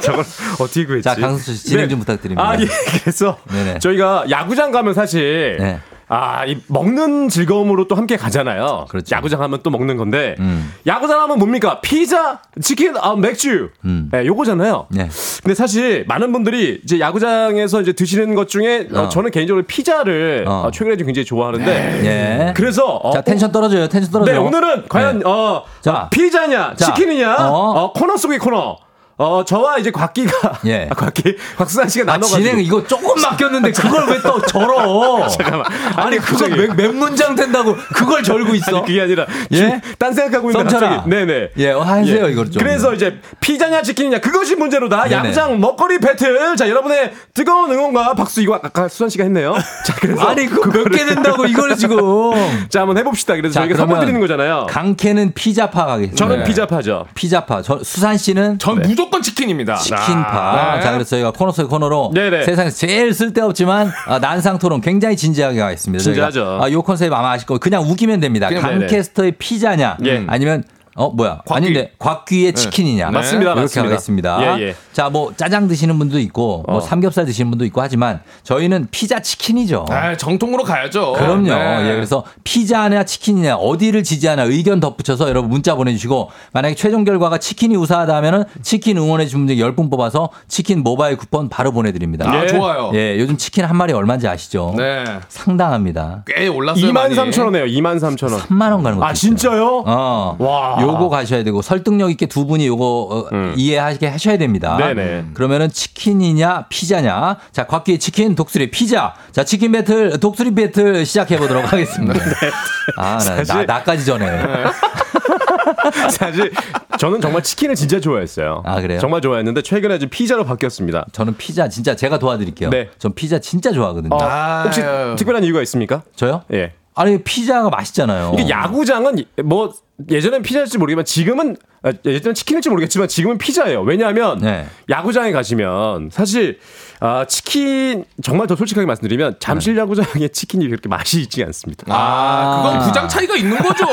저걸 어떻게 구했지? 자 강수 씨 진행 좀 부탁드립니다. 아, 예. 그래서 네네. 저희가 야구장 가면 사실 네. 아, 이 먹는 즐거움으로 또 함께 가잖아요. 그렇죠. 야구장 하면 또 먹는 건데 음. 야구장 하면 뭡니까? 피자, 치킨, 아, 맥주. 음. 네, 요거잖아요. 네. 근데 사실 많은 분들이 이제 야구장에서 이제 드시는 것 중에 어, 어. 저는 개인적으로 피자를 어. 어, 최근에 좀 굉장히 좋아하는데 예. 그래서 어, 자 텐션 떨어져요. 텐션 떨어져. 네, 오늘은 과연 어, 자. 어, 피자냐, 자. 치킨이냐, 어. 어, 코너 속의 코너. 어, 저와 이제 곽기가 예. 아, 곽기 곽수산 씨가 아, 나눠가지고 진행 이거 조금 맡겼는데 그걸 왜 또 절어? 잠깐만. 아니 아니, 그걸. 몇, 몇 문장 된다고 그걸 절고 있어? 아니 그게 아니라 예? 예? 딴 생각하고 썸철아. 갑자기 네네 예, 어, 하세요, 이걸 좀. 그래서 이제 피자냐 치킨이냐 그것이 문제로다 네네. 야구장 먹거리 배틀 자 여러분의 뜨거운 응원과 박수 이거 아까 수산 씨가 했네요 자 그래서 아니 그거 몇개 된다고 이걸 지금? 자 한번 해봅시다 그래서 자, 저희가 선물 드리는 거잖아요 강캐는 피자파 가겠습니다. 저는 네. 피자파죠 피자파. 저, 수산 씨는 전 무조건 치킨입니다. 치킨파. 네. 자, 그래서 저희가 코너 속의 코너로 네네. 세상에서 제일 쓸데없지만 아, 난상 토론 굉장히 진지하게 가겠습니다. 저희가. 진지하죠. 아, 요 컨셉 아마 아실 거고 그냥 웃기면 됩니다. 강캐스터의 피자냐 예. 아니면 어 뭐야? 곽귀. 아닌데 곽귀의 치킨이냐? 맞습니다, 이렇게 맞습니다. 하겠습니다. 예, 예. 자, 뭐 짜장 드시는 분도 있고 뭐 어. 삼겹살 드시는 분도 있고 하지만 저희는 피자 치킨이죠. 아, 정통으로 가야죠. 그럼요. 네. 예, 그래서 피자냐 치킨이냐 어디를 지지하냐 의견 덧붙여서 여러분 문자 보내 주시고 만약에 최종 결과가 치킨이 우사하다 하면은 치킨 응원해 주신 분들 10분 뽑아서 치킨 모바일 쿠폰 바로 보내 드립니다. 아, 예. 좋아요. 예, 요즘 치킨 한 마리 얼마인지 아시죠? 네. 상당합니다. 꽤 올랐어요. 2만 많이. 3천 원이에요 2만 3천 원 3만 원 가는 거. 아 진짜요? 어. 와. 요거 가셔야 되고 설득력 있게 두 분이 요거 어, 이해하게 하셔야 됩니다. 음. 네네. 그러면은 치킨이냐 피자냐. 자, 곽기의 치킨, 독수리 피자. 자, 치킨 배틀, 독수리 배틀 시작해 보도록 하겠습니다. 아, 나, 나, 사실- 나까지 전해. 사실 저는 정말 치킨을 진짜 좋아했어요 아, 그래요? 정말 좋아했는데 최근에 이제 피자로 바뀌었습니다 저는 피자 진짜 제가 도와드릴게요. 네. 전 피자 진짜 좋아하거든요. 어, 아, 혹시 아유. 특별한 이유가 있습니까? 저요? 예 아니 피자가 맛있잖아요. 이게 야구장은 뭐 예전엔 피자일지 모르겠지만 지금은 아, 예전엔 치킨일지 모르겠지만 지금은 피자예요. 왜냐하면 네. 야구장에 가시면 사실 아, 치킨 정말 더 솔직하게 말씀드리면 잠실 야구장의 치킨이 그렇게 맛이 있지 않습니다. 아, 그건 부장 차이가 있는 거죠.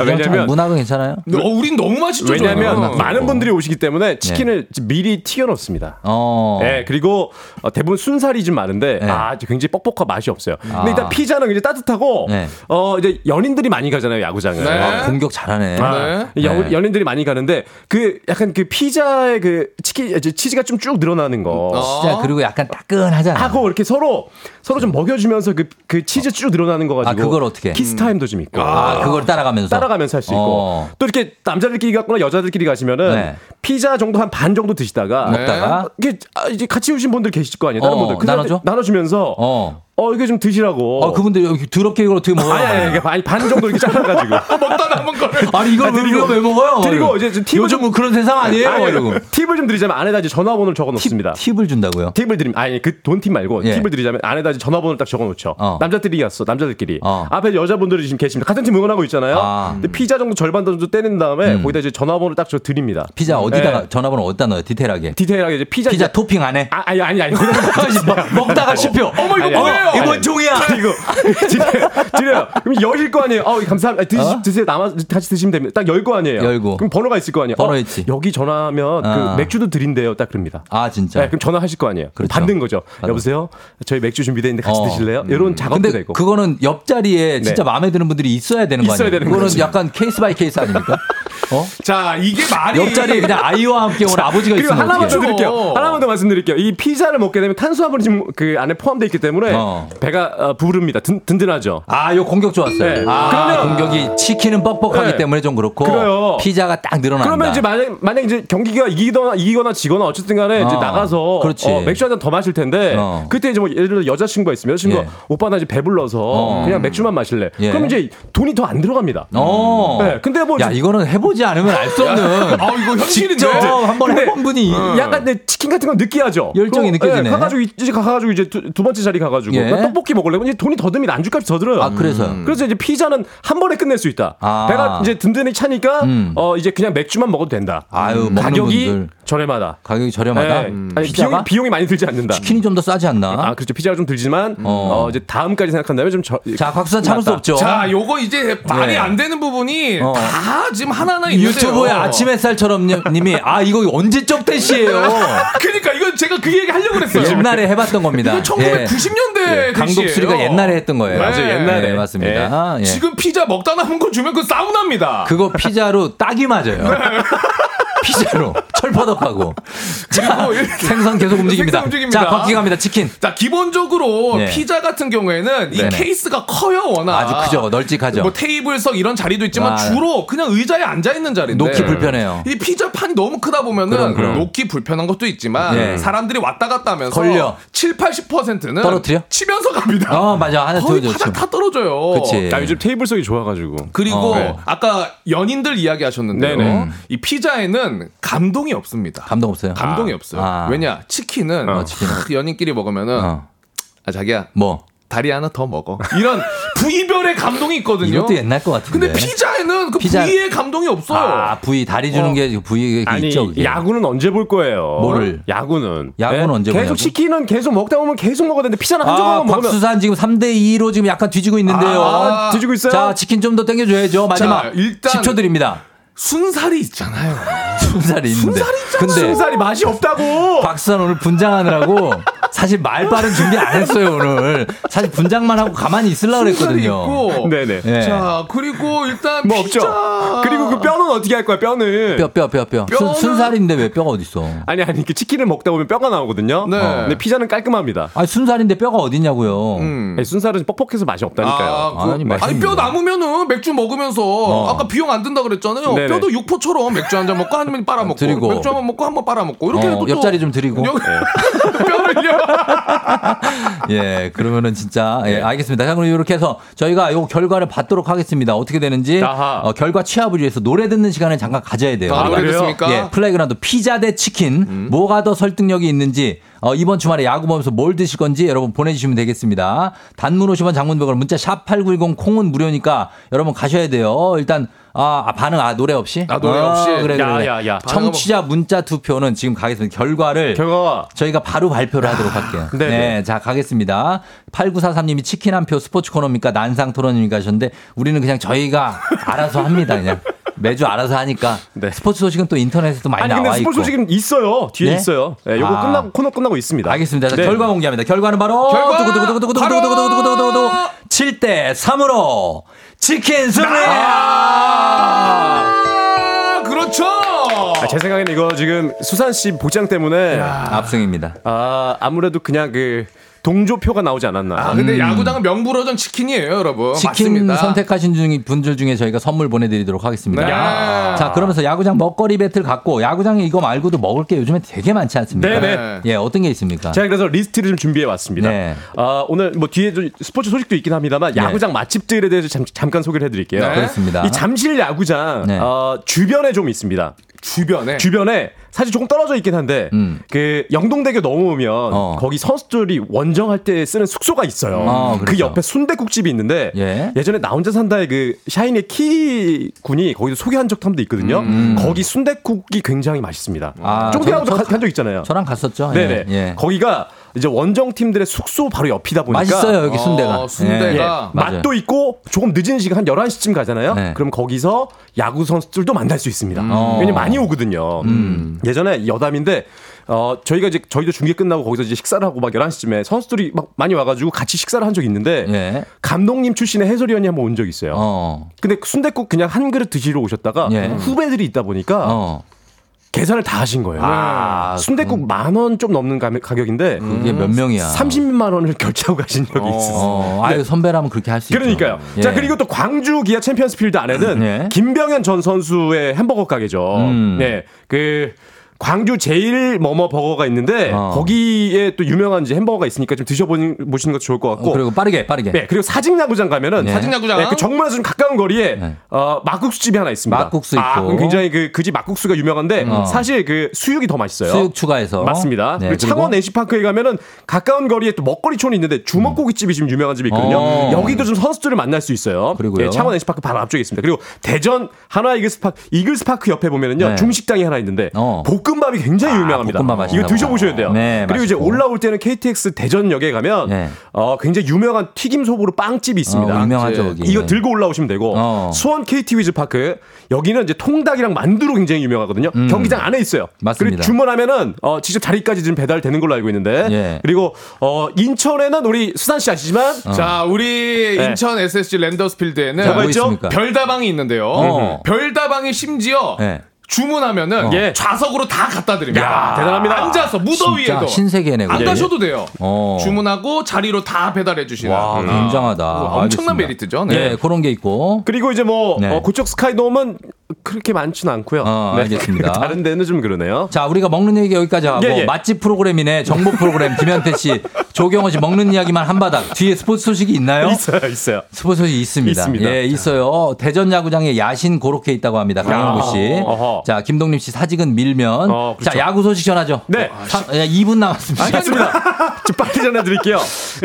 왜냐면 문화가 괜찮아요? 어, 우린 너무 맛있죠. 왜냐하면 저는. 많은 분들이 오시기 때문에 치킨을 미리 튀겨 놓습니다. 어. 네, 그리고 어, 대부분 순살이 좀 많은데 아 굉장히 뻑뻑한 맛이 없어요. 근데 아. 일단 피자는 굉장히 따뜻하고 네. 어 이제 연인들이 많이 가잖아요 야구장을. 네. 아, 공격 잘하네. 아, 네. 연- 연인들이 많이 가는데 그 약간 그 피자의 그 치킨 이제 치즈가 좀 쭉 늘어나는 거. 진짜 그리고 약간 따끈하잖아. 하고 이렇게 서로 서로 좀 먹여주면서 그, 그 치즈 쭉 늘어나는 거 가지고 아, 그걸 어떻게? 키스 타임도 좀 있고 아, 그걸 따라가면서 따라가면서 할 수 있고 어. 또 이렇게 남자들끼리 갔거나 여자들끼리 가시면은 네. 피자 정도 한 반 정도 드시다가 먹다가? 이게 아, 이제 같이 오신 분들 계실 거 아니에요 다른 어, 분들 그냥 나눠줘? 나눠주면서 어. 어. 이게 좀 드시라고 어, 그분들 여기 더럽게 이걸 어떻게 먹어요? 아니 아니, 아니, 아니 반 정도 이렇게 잘라가지고 먹다 남은 거를. 아니, 이걸 왜, 드리고, 왜 먹어요? 드리고 이제 좀 팁을 요즘 뭐 그런 세상 아니에요? 아니, 이러고. 팁을 좀 드리자면 안에다 이제 전화번호를 적어 놓습니다. 팁을 준다고요? 팁을 드리면 아니 그 돈 팁 말고 예. 팁을 드리자면 안에다 이제 전화번호를 딱 적어 놓죠. 어. 남자들이 갔어. 남자들끼리. 어. 앞에 여자분들이 지금 계십니다. 같은 팀 응원하고 있잖아요. 아. 근데 피자 정도 절반 정도 떼낸 다음에 거기다 이제 전화번호를 딱 저 드립니다. 피자 어디다가 네. 전화번호 어디다 넣어요? 디테일하게. 디테일하게 이제 피자 피자 이제- 토핑 안에. 아, 아니 아니 아니. 먹다가 씹혀. 어머, 이거 아니, 뭐예 요? 아니, 이건 종이야. 이거 드려요. 드려요. 그럼 여실 거 아니에요. 어, 감사합니다. 드시, 어? 드세요. 남아 같이 드시면 됩니다. 딱 열 거 아니에요. 열고. 그럼 번호가 있을 거 아니에요. 번호 어, 있지. 여기 전화하면 아. 그 맥주도 드린대요. 딱 그럽니다. 아, 진짜. 네, 그럼 전화하실 거 아니에요. 그렇죠. 받는 거죠. 여보세요. 저희 맥주 준비돼 있는데 같이 어. 드실래요? 이런 작업도 근데 되고. 그거는 옆자리에 진짜 네. 마음에 드는 분들이 있어야 되는 거 있어야 아니에요? 되는 그거는 거지. 약간 case by case 아닙니까? 어? 자, 이게 말이. 옆자리에 그냥 아이와 함께 온 아버지가 그리고 있으면 하나만 더? 드릴게요. 하나만 더 말씀드릴게요. 이 피자를 먹게 되면 탄수화물이 지금 그 안에 포함되어 있기 때문에 어. 배가 어, 부릅니다. 든, 든든하죠. 아, 요 공격 좋았어요. 네. 아, 그러면- 공격이 치킨은 뻑뻑하기 네. 때문에 좀 그렇고 그래요. 피자가 딱 늘어난다. 그러면 이제 만약 만약 이제 경기가 이기거나 이기거나 지거나 어쨌든 간에 이제 어, 나가서 그렇지. 어, 맥주 한 잔 더 마실 텐데 어. 그때 이제 뭐 예를 들어 여자 친구가 있으면 여자친구가 예. 오빠 나 이제 배불러서 어. 그냥 맥주만 마실래. 예. 그럼 이제 돈이 더 안 들어갑니다. 어. 네, 근데 뭐 야, 이거는 해보 지 않으면 알 수 없는. 아, 이거 현실인데. 직접 한번 근데- 해본 분이. 약간 내 치킨 같은 건 느끼하죠. 열정이 그거, 느껴지네. 예, 가가지고 이제 가가지고 이제 두, 두 번째 자리 가가지고 예. 나 떡볶이 먹으려면 이제 돈이 더 들면 안주값이 더 들어요. 아, 그래서요? 그래서 이제 피자는 한 번에 끝낼 수 있다. 아. 배가 이제 든든히 차니까 음. 어 이제 그냥 맥주만 먹어도 된다. 아유, 먹는 가격이 분들. 저렴하다. 가격이 저렴하다. 예. 음. 아니, 피자가? 비용이, 비용이 많이 들지 않는다. 치킨이 좀 더 싸지 않나? 아 그렇죠. 피자가 좀 들지만 어. 어, 이제 다음까지 생각한다면 좀 저, 자, 곽수산 참을 수. 없죠. 자, 요거 이제 말이 네. 안 되는 부분이 어. 다 지금 하나 하나 있는데요. 유튜브에 아침 햇살처럼 님이 아 이거 언제적 대시예요. 그러니까 이건 제가 그 얘기 하려고 그랬어요. 옛날에 해봤던 겁니다. 이거 1990년대 예. 강독수리가 옛날에 했던 거예요. 맞아요, 옛날에. 네, 맞습니다. 예. 지금 피자 먹다 남은 거 주면 그 싸움 납니다. 그거 피자로 따귀 맞아요. 피자로 철퍼덕하고 자, 생선 계속 움직입니다. 생선 움직입니다. 자, 곽기 갑니다. 치킨. 자, 기본적으로 네. 피자 같은 경우에는 이 네네. 케이스가 커요, 워낙. 아주 크죠. 널찍하죠. 뭐 테이블석 이런 자리도 있지만 아. 주로 그냥 의자에 앉아 있는 자리인데 놓기 불편해요. 이 피자 판이 너무 크다 보면은 그럼, 그럼. 놓기 불편한 것도 있지만 네. 사람들이 왔다 갔다 하면서 걸려. 7, 80%는 떨어뜨려? 치면서 갑니다. 어, 맞아. 하나 거의 더 바닥 다 떨어져요. 그치. 아, 요즘 테이블석이 좋아 가지고. 그리고 어, 네. 아까 연인들 이야기 하셨는데요. 네네. 이 피자에는 감동이 없습니다. 감동 없어요. 감동이 없어요. 아. 왜냐 치킨은 어, 치킨은. 크, 연인끼리 먹으면은 어. 아 자기야 뭐 다리 하나 더 먹어. 이런 부위별의 감동이 있거든요. 이것도 옛날 것 같은데. 근데 피자에는 그 피자- 부위의 감동이 없어요. 아, 부위 다리 주는 어. 게 부위 아니 있죠. 그게. 야구는 언제 볼 거예요? 뭐를? 야구는 야구는 언제 계속 보냐고? 치킨은 계속 먹다 보면 계속 먹어야 되는데 피자는 한 아, 조각만 먹으면 박수산 지금 3대 2로 지금 약간 뒤지고 있는데요. 아, 뒤지고 있어요? 자, 치킨 좀 더 땡겨 줘야죠. 마지막 자, 일단 10초 드립니다. 순살이 있잖아요. 순살이 있는데. 근데 순살이 맛이 없다고. 박수산 오늘 분장하느라고 사실 말빨은 준비 안 했어요 오늘. 사실 분장만 하고 가만히 있으려고 순살이 그랬거든요. 있고. 네네. 예. 자 그리고 일단 뭐 피자. 없죠. 그리고 그 뼈는 어떻게 할 거야? 뼈는 뼈, 뼈, 뼈, 뼈. 순, 뼈는- 순살인데 왜 뼈가 어딨어? 아니 아니 그 치킨을 먹다 보면 뼈가 나오거든요. 네. 어, 근데 피자는 깔끔합니다. 아니, 순살인데 뼈가 어딨냐고요. 음. 아니, 순살은 뻑뻑해서 맛이 없다니까요. 아, 그, 아니, 아니. 뼈 남으면은 맥주 먹으면서 아까 비용 안 든다 그랬잖아요. 네네. 뼈도 육포처럼 맥주 한 잔 먹고 한번 빨아먹고 드리고. 맥주 한 번 먹고 한 번 빨아먹고 이렇게 어, 또 옆자리 좀 드리고. 여- 뼈를요. 예, 그러면은 진짜, 예, 알겠습니다. 자, 그럼 이렇게 해서 저희가 요 결과를 받도록 하겠습니다. 어떻게 되는지. 어, 결과 취합을 위해서 노래 듣는 시간을 잠깐 가져야 돼요. 아, 노래? 듣습니까? 예, 플레이그라운드 피자 대 치킨 음. 뭐가 더 설득력이 있는지 어, 이번 주말에 야구 보면서 뭘 드실 건지 여러분 보내주시면 되겠습니다. 단문 50원 장문 100원 문자 샵 8910 콩은 무료니까 여러분 가셔야 돼요. 일단 아, 아, 반응 아 노래 없이? 아, 노래 없이? 그래, 그래, 야, 그래. 야, 야. 청취자 문자 투표는 지금 가겠습니다. 결과를 결과 저희가 바로 발표를 하도록 할게요. 네네. 네, 자 가겠습니다. 8943님이 치킨 한 표 스포츠 코너입니까 난상 토론입니까 하셨는데 우리는 그냥 저희가 알아서 합니다. 그냥 매주 알아서 하니까 네. 스포츠 소식은 또 인터넷에도 많이 아니 나와 근데. 스포츠 소식은 있어요. 뒤에 네? 있어요. 예, 요거 아. 끝나고 코너 끝나고 있습니다. 알겠습니다. 자, 네. 결과 공개합니다. 결과는 바로 결과 두구두구두구두구두구두구두구두구두구두구 7대 3으로 치킨 승리! 아, 그렇죠. 아, 제 생각에는 이거 지금 수산 씨 복장 때문에 압승입니다. 아 아무래도 그냥 그 동조표가 나오지 않았나. 아, 근데 야구장은 명불허전 치킨이에요, 여러분. 치킨 맞습니다. 선택하신 중, 분들 중에 저희가 선물 보내드리도록 하겠습니다. 네. 자, 그러면서 야구장 먹거리 배틀 갖고 야구장에 이거 말고도 먹을 게 요즘에 되게 많지 않습니까? 네네. 예, 어떤 게 있습니까? 제가 그래서 리스트를 좀 준비해 왔습니다. 네. 아, 오늘 뭐 뒤에도 스포츠 소식도 있긴 합니다만 야구장 맛집들에 대해서 잠, 잠깐 소개를 해드릴게요. 네. 그렇습니다. 이 잠실 야구장 네. 어, 주변에 좀 있습니다. 주변에. 주변에 사실 조금 떨어져 있긴 한데 음. 그 영동대교 넘어오면 어. 거기 선수들이 원정할 때 쓰는 숙소가 있어요. 어, 그 그렇죠. 옆에 순대국집이 있는데 예. 예. 전에 나 혼자 산다의 그 샤이니의 키 군이 거기서 소개한 적도 한번 있거든요. 거기 순대국이 굉장히 맛있습니다. 음. 아, 쫑디하고도 저- 저- 간적 있잖아요. 저랑 갔었죠. 네네. 예, 예. 거기가 이제 원정 팀들의 숙소 바로 옆이다 보니까 맛있어요, 여기 순대가. 어, 순대가. 예. 예. 맛도 있고 조금 늦은 시간 한 11시쯤 가잖아요. 네. 그럼 거기서 야구 선수들도 만날 수 있습니다. 어. 왜냐면 많이 오거든요. 음. 예전에 여담인데 어 저희가 이제 저희도 중계 끝나고 거기서 이제 식사를 하고 막 11시쯤에 선수들이 막 많이 와 가지고 같이 식사를 한 적이 있는데 예. 감독님 출신의 해설위원이 한 번 온 적이 있어요. 어. 근데 순대국 그냥 한 그릇 드시러 오셨다가 예. 후배들이 있다 보니까 어. 계산을 다 하신 거예요. 아, 순대국 만원 좀 넘는 가, 가격인데 그게 몇 명이야? 30만 원을 결제하고 가신 적이 있었어요. 어, 아유, 선배라면 그렇게 할 수 있죠. 그러니까요. 예. 자 그리고 또 광주 기아 챔피언스 필드 안에는 예. 김병현 전 선수의 햄버거 가게죠. 음. 네, 그 광주 제일 뭐뭐 버거가 있는데 어. 거기에 또 유명한 이제 햄버거가 있으니까 좀 드셔보시는 것도 좋을 것 같고. 어, 그리고 빠르게, 빠르게. 네, 그리고 사직야구장 가면은 네. 사직야구장. 네, 그 정문에서 좀 가까운 거리에 네. 어, 막국수 집이 하나 있습니다. 막국수 아, 있고. 그럼 굉장히 그 그 집 막국수가 유명한데 어. 사실 그 수육이 더 맛있어요. 수육 추가해서. 맞습니다. 네, 그리고 창원 NC파크에 가면은 가까운 거리에 또 먹거리촌이 있는데 주먹고기집이 지금 유명한 집이 있거든요. 어. 여기도 좀 선수들을 만날 수 있어요. 그리고요? 예, 창원 NC파크 바로 앞쪽에 있습니다. 그리고 대전 하나 이글스파크 이글스파크 옆에 보면은요 네. 중식당이 하나 있는데 어. 볶음밥이 굉장히 아, 유명합니다. 볶음밥 이거 드셔보셔야 돼요. 네, 그리고 이제 맛있고. 올라올 때는 KTX 대전역에 가면 네. 어, 굉장히 유명한 튀김 소보로 빵집이 있습니다. 어, 유명하죠, 예. 거기. 이거 들고 올라오시면 되고 어. 수원 KT 위즈 파크 여기는 이제 통닭이랑 만두로 굉장히 유명하거든요. 경기장 안에 있어요. 음. 맞습니다. 그리고 주문하면은 어, 직접 자리까지 지금 배달되는 걸로 알고 있는데 예. 그리고 어, 인천에는 우리 수산 씨 아시지만 자, 우리 네. 인천 SSG 랜더스필드에는 뭐가 뭐? 별다방이 있는데요. 어. 별다방이 심지어 네. 주문하면은 예. 좌석으로 다 갖다 드립니다. 야, 대단합니다. 앉아서 무더위에도 신세계네. 안. 가셔도 돼요. 어. 주문하고 자리로 다 배달해 주시는. 와, 음. 굉장하다. 뭐 엄청난 알겠습니다. 메리트죠. 네. 예, 그런 게 있고. 그리고 이제 뭐 네. 어, 고척 스카이돔은 그렇게 많지는 않고요. 어, 알겠습니다. 다른 데는 좀 그러네요. 자, 우리가 먹는 얘기 여기까지 하고 예, 예. 맛집 프로그램이네. 정보 프로그램 김현태 씨, 조경호 씨 먹는 이야기만 한 바닥. 뒤에 스포츠 소식이 있나요? 있어요, 있어요. 스포츠 소식이 있습니다. 있습니다. 예, 있어요. 대전 야구장에 야신 고로케 있다고 합니다. 강영구 씨. 어허. 자, 김동림 씨 사직은 밀면. 어, 그렇죠. 자, 야구 소식 전하죠. 네. 사- 예, 2분 남았습니다. 알겠습니다. 좀 빨리 전해드릴게요.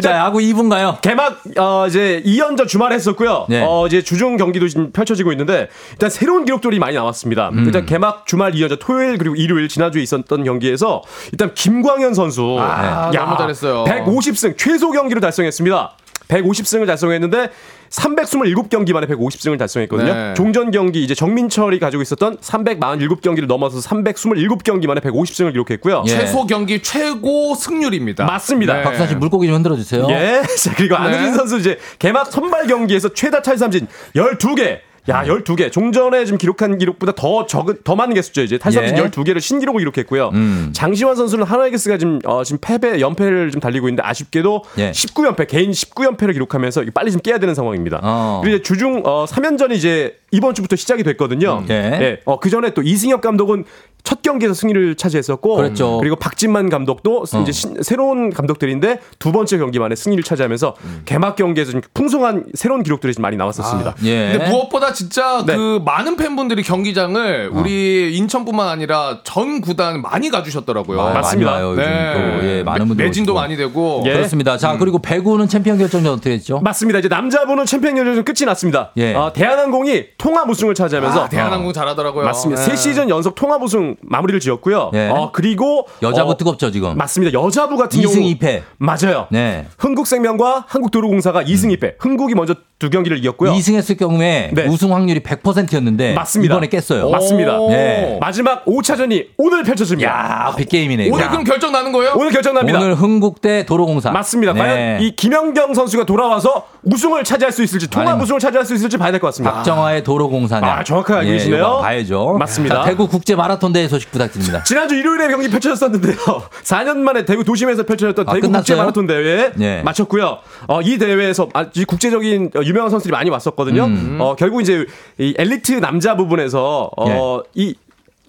자, 야구 2분 가요. 개막 어 이제 2연전 주말에 했었고요. 네. 어 이제 주중 경기도 지금 펼쳐지고 있는데 일단 새로운 기록 들이 많이 나왔습니다. 음. 일단 개막 주말 2연전 토요일 그리고 일요일 지난주에 있었던 경기에서 일단 김광현 선수 아, 너무 잘했어요. 150승 최소 경기를 달성했습니다. 150승을 달성했는데 327경기 만에 150승을 달성했거든요. 네. 종전 경기 이제 정민철이 가지고 있었던 347경기를 넘어서 327경기 만에 150승을 기록했고요. 예. 최소 경기 최고 승률입니다. 맞습니다. 네. 박사 씨 물고기 좀 흔들어 주세요. 예. 자, 그리고 안우진 네. 선수 이제 개막 선발 경기에서 최다 탈삼진 12개. 야, 12개. 종전에 지금 기록한 기록보다 더 적은, 더 많은 개수죠. 이제 탈삼진 예. 12개를 신기록을 기록했고요. 음. 장시환 선수는 하나이글스가 지금, 어, 지금 패배, 연패를 좀 달리고 있는데 아쉽게도 예. 19연패, 개인 19연패를 기록하면서 빨리 좀 깨야 되는 상황입니다. 어. 그리고 이제 주중, 어, 3연전이 이제 이번 주부터 시작이 됐거든요. 예. 어, 그 전에 또 이승엽 감독은 첫 경기에서 승리를 차지했었고 그랬죠. 그리고 박진만 감독도 어. 이제 신- 새로운 감독들인데 두 번째 경기 만에 승리를 차지하면서 개막 경기에서 좀 풍성한 새로운 기록들이 좀 많이 나왔었습니다. 예. 근데 무엇보다 진짜 네. 그 많은 팬분들이 경기장을 어. 우리 인천뿐만 아니라 전 구단 많이 가주셨더라고요. 많이 맞습니다. 와요, 요즘 또. 예, 많은 분들 매진도 오시고. 많이 되고. 예. 그렇습니다. 자, 그리고 배구는 챔피언 결정전 어떻게 됐죠? 맞습니다. 이제 남자부는 챔피언 결정전 끝이 났습니다. 예. 어, 대한항공이 통합 우승을 차지하면서 아, 대한항공 잘하더라고요. 맞습니다. 네. 세 시즌 연속 통합 우승 마무리를 지었고요. 예. 어, 그리고 여자부 어, 뜨겁죠, 지금. 맞습니다. 여자부 같은 2승 경우 2패. 맞아요. 네. 흥국생명과 한국도로공사가 2승 2패. 흥국이 먼저 두 경기를 이겼고요. 2승 했을 경우에 네. 우승 확률이 100%였는데 맞습니다. 이번에 깼어요. 맞습니다. 오. 네. 마지막 5차전이 오늘 펼쳐집니다. 야, 빅게임이네. 이거. 오늘 그럼 결정 나는 거예요? 오늘 결정 납니다. 오늘 흥국 대 도로공사. 맞습니다. 네. 과연 이 김연경 선수가 돌아와서 우승을 차지할 수 있을지 통합 아니, 우승을 차지할 수 있을지 봐야 될 것 같습니다. 박정화의 도로공사냐. 아, 정확하게 알고 예, 계시네요. 이거 봐야죠. 맞습니다. 자, 대구 국제 마라톤 대회 소식 부탁드립니다. 지난주 일요일에 경기 펼쳐졌었는데요. 4년 만에 대구 도심에서 펼쳐졌던 아, 대구 국제 끝났어요? 마라톤 대회 예. 마쳤고요. 어, 이 대회에서 아, 이 국제적인 어, 유명한 선수들이 많이 왔었거든요. 음. 어, 결국 이제 이 엘리트 남자 부분에서 어, 이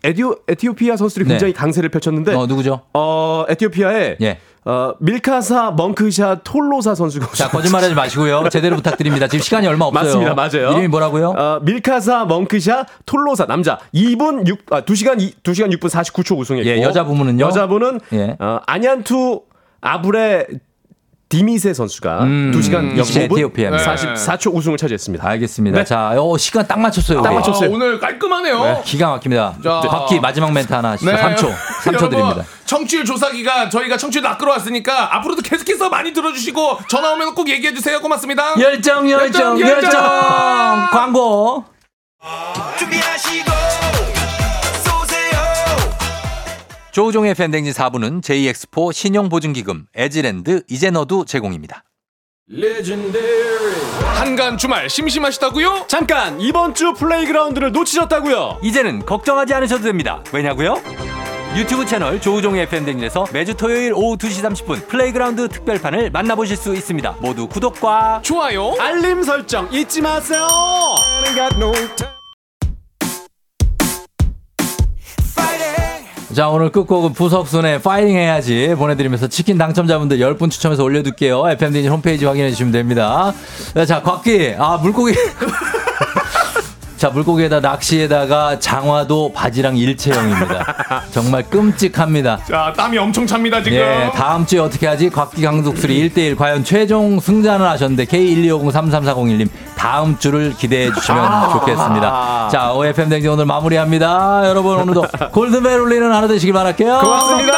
에디오, 에티오피아 선수들이 네. 굉장히 강세를 펼쳤는데 어, 누구죠? 어, 에티오피아의 예. 어, 밀카사 멍크샤 톨로사 선수가 자, 거짓말하지 마시고요. 제대로 부탁드립니다. 지금 시간이 얼마 없어요. 맞습니다. 맞아요. 이름이 뭐라고요? 어, 밀카사 멍크샤 톨로사 남자 2분 6 아, 2시간 2, 2시간 6분 49초 우승했고 예, 여자 부문은요? 여자분은 예. 어, 아니안투 아브레 디미세 선수가 음, 2시간 역시 05분 에티오피아입니다. 44초 우승을 차지했습니다. 알겠습니다. 네. 자, 어, 시간 딱 맞췄어요. 딱. 맞췄어요. 아, 오늘 깔끔하네요. 네, 기가 막힙니다. 자. 바퀴 마지막 멘트 하나 하시죠. 네. 3초. 3초 여러분, 드립니다. 청취율 조사 기간 저희가 청취율 낚으러 왔으니까 앞으로도 계속해서 많이 들어주시고 전화 오면 꼭 얘기해 주세요. 고맙습니다. 열정, 열정, 열정, 열정. 열정. 광고. 준비하시고 조우종의 팬댕진 4부는 JX4 신용보증기금, 에즈랜드, 이제너두 제공입니다. 한가한 주말 심심하시다고요? 잠깐 이번 주 플레이그라운드를 놓치셨다고요? 이제는 걱정하지 않으셔도 됩니다. 왜냐고요? 유튜브 채널 조우종의 팬댕진에서 매주 토요일 오후 2시 30분 플레이그라운드 특별판을 만나보실 수 있습니다. 모두 구독과 좋아요. 알림 설정 잊지 마세요. 자 오늘 끝곡은 부석순의 파이팅 해야지 보내드리면서 치킨 당첨자분들 10분 추첨해서 올려둘게요. FM댕진 홈페이지 확인해 주시면 됩니다. 자 곽기 아 물고기 자 물고기에다 낚시에다가 장화도 바지랑 일체형입니다. 정말 끔찍합니다. 자 땀이 엄청 찹니다 지금. 예, 다음 주에 어떻게 하지? 곽기 강독수리 1대1 과연 최종 승자는 하셨는데 K125033401님 다음 주를 기대해 주시면 좋겠습니다. 자, OFM 댕진 오늘 마무리합니다. 여러분 오늘도 골든벨 울리는 하루 되시길 바랄게요. 고맙습니다.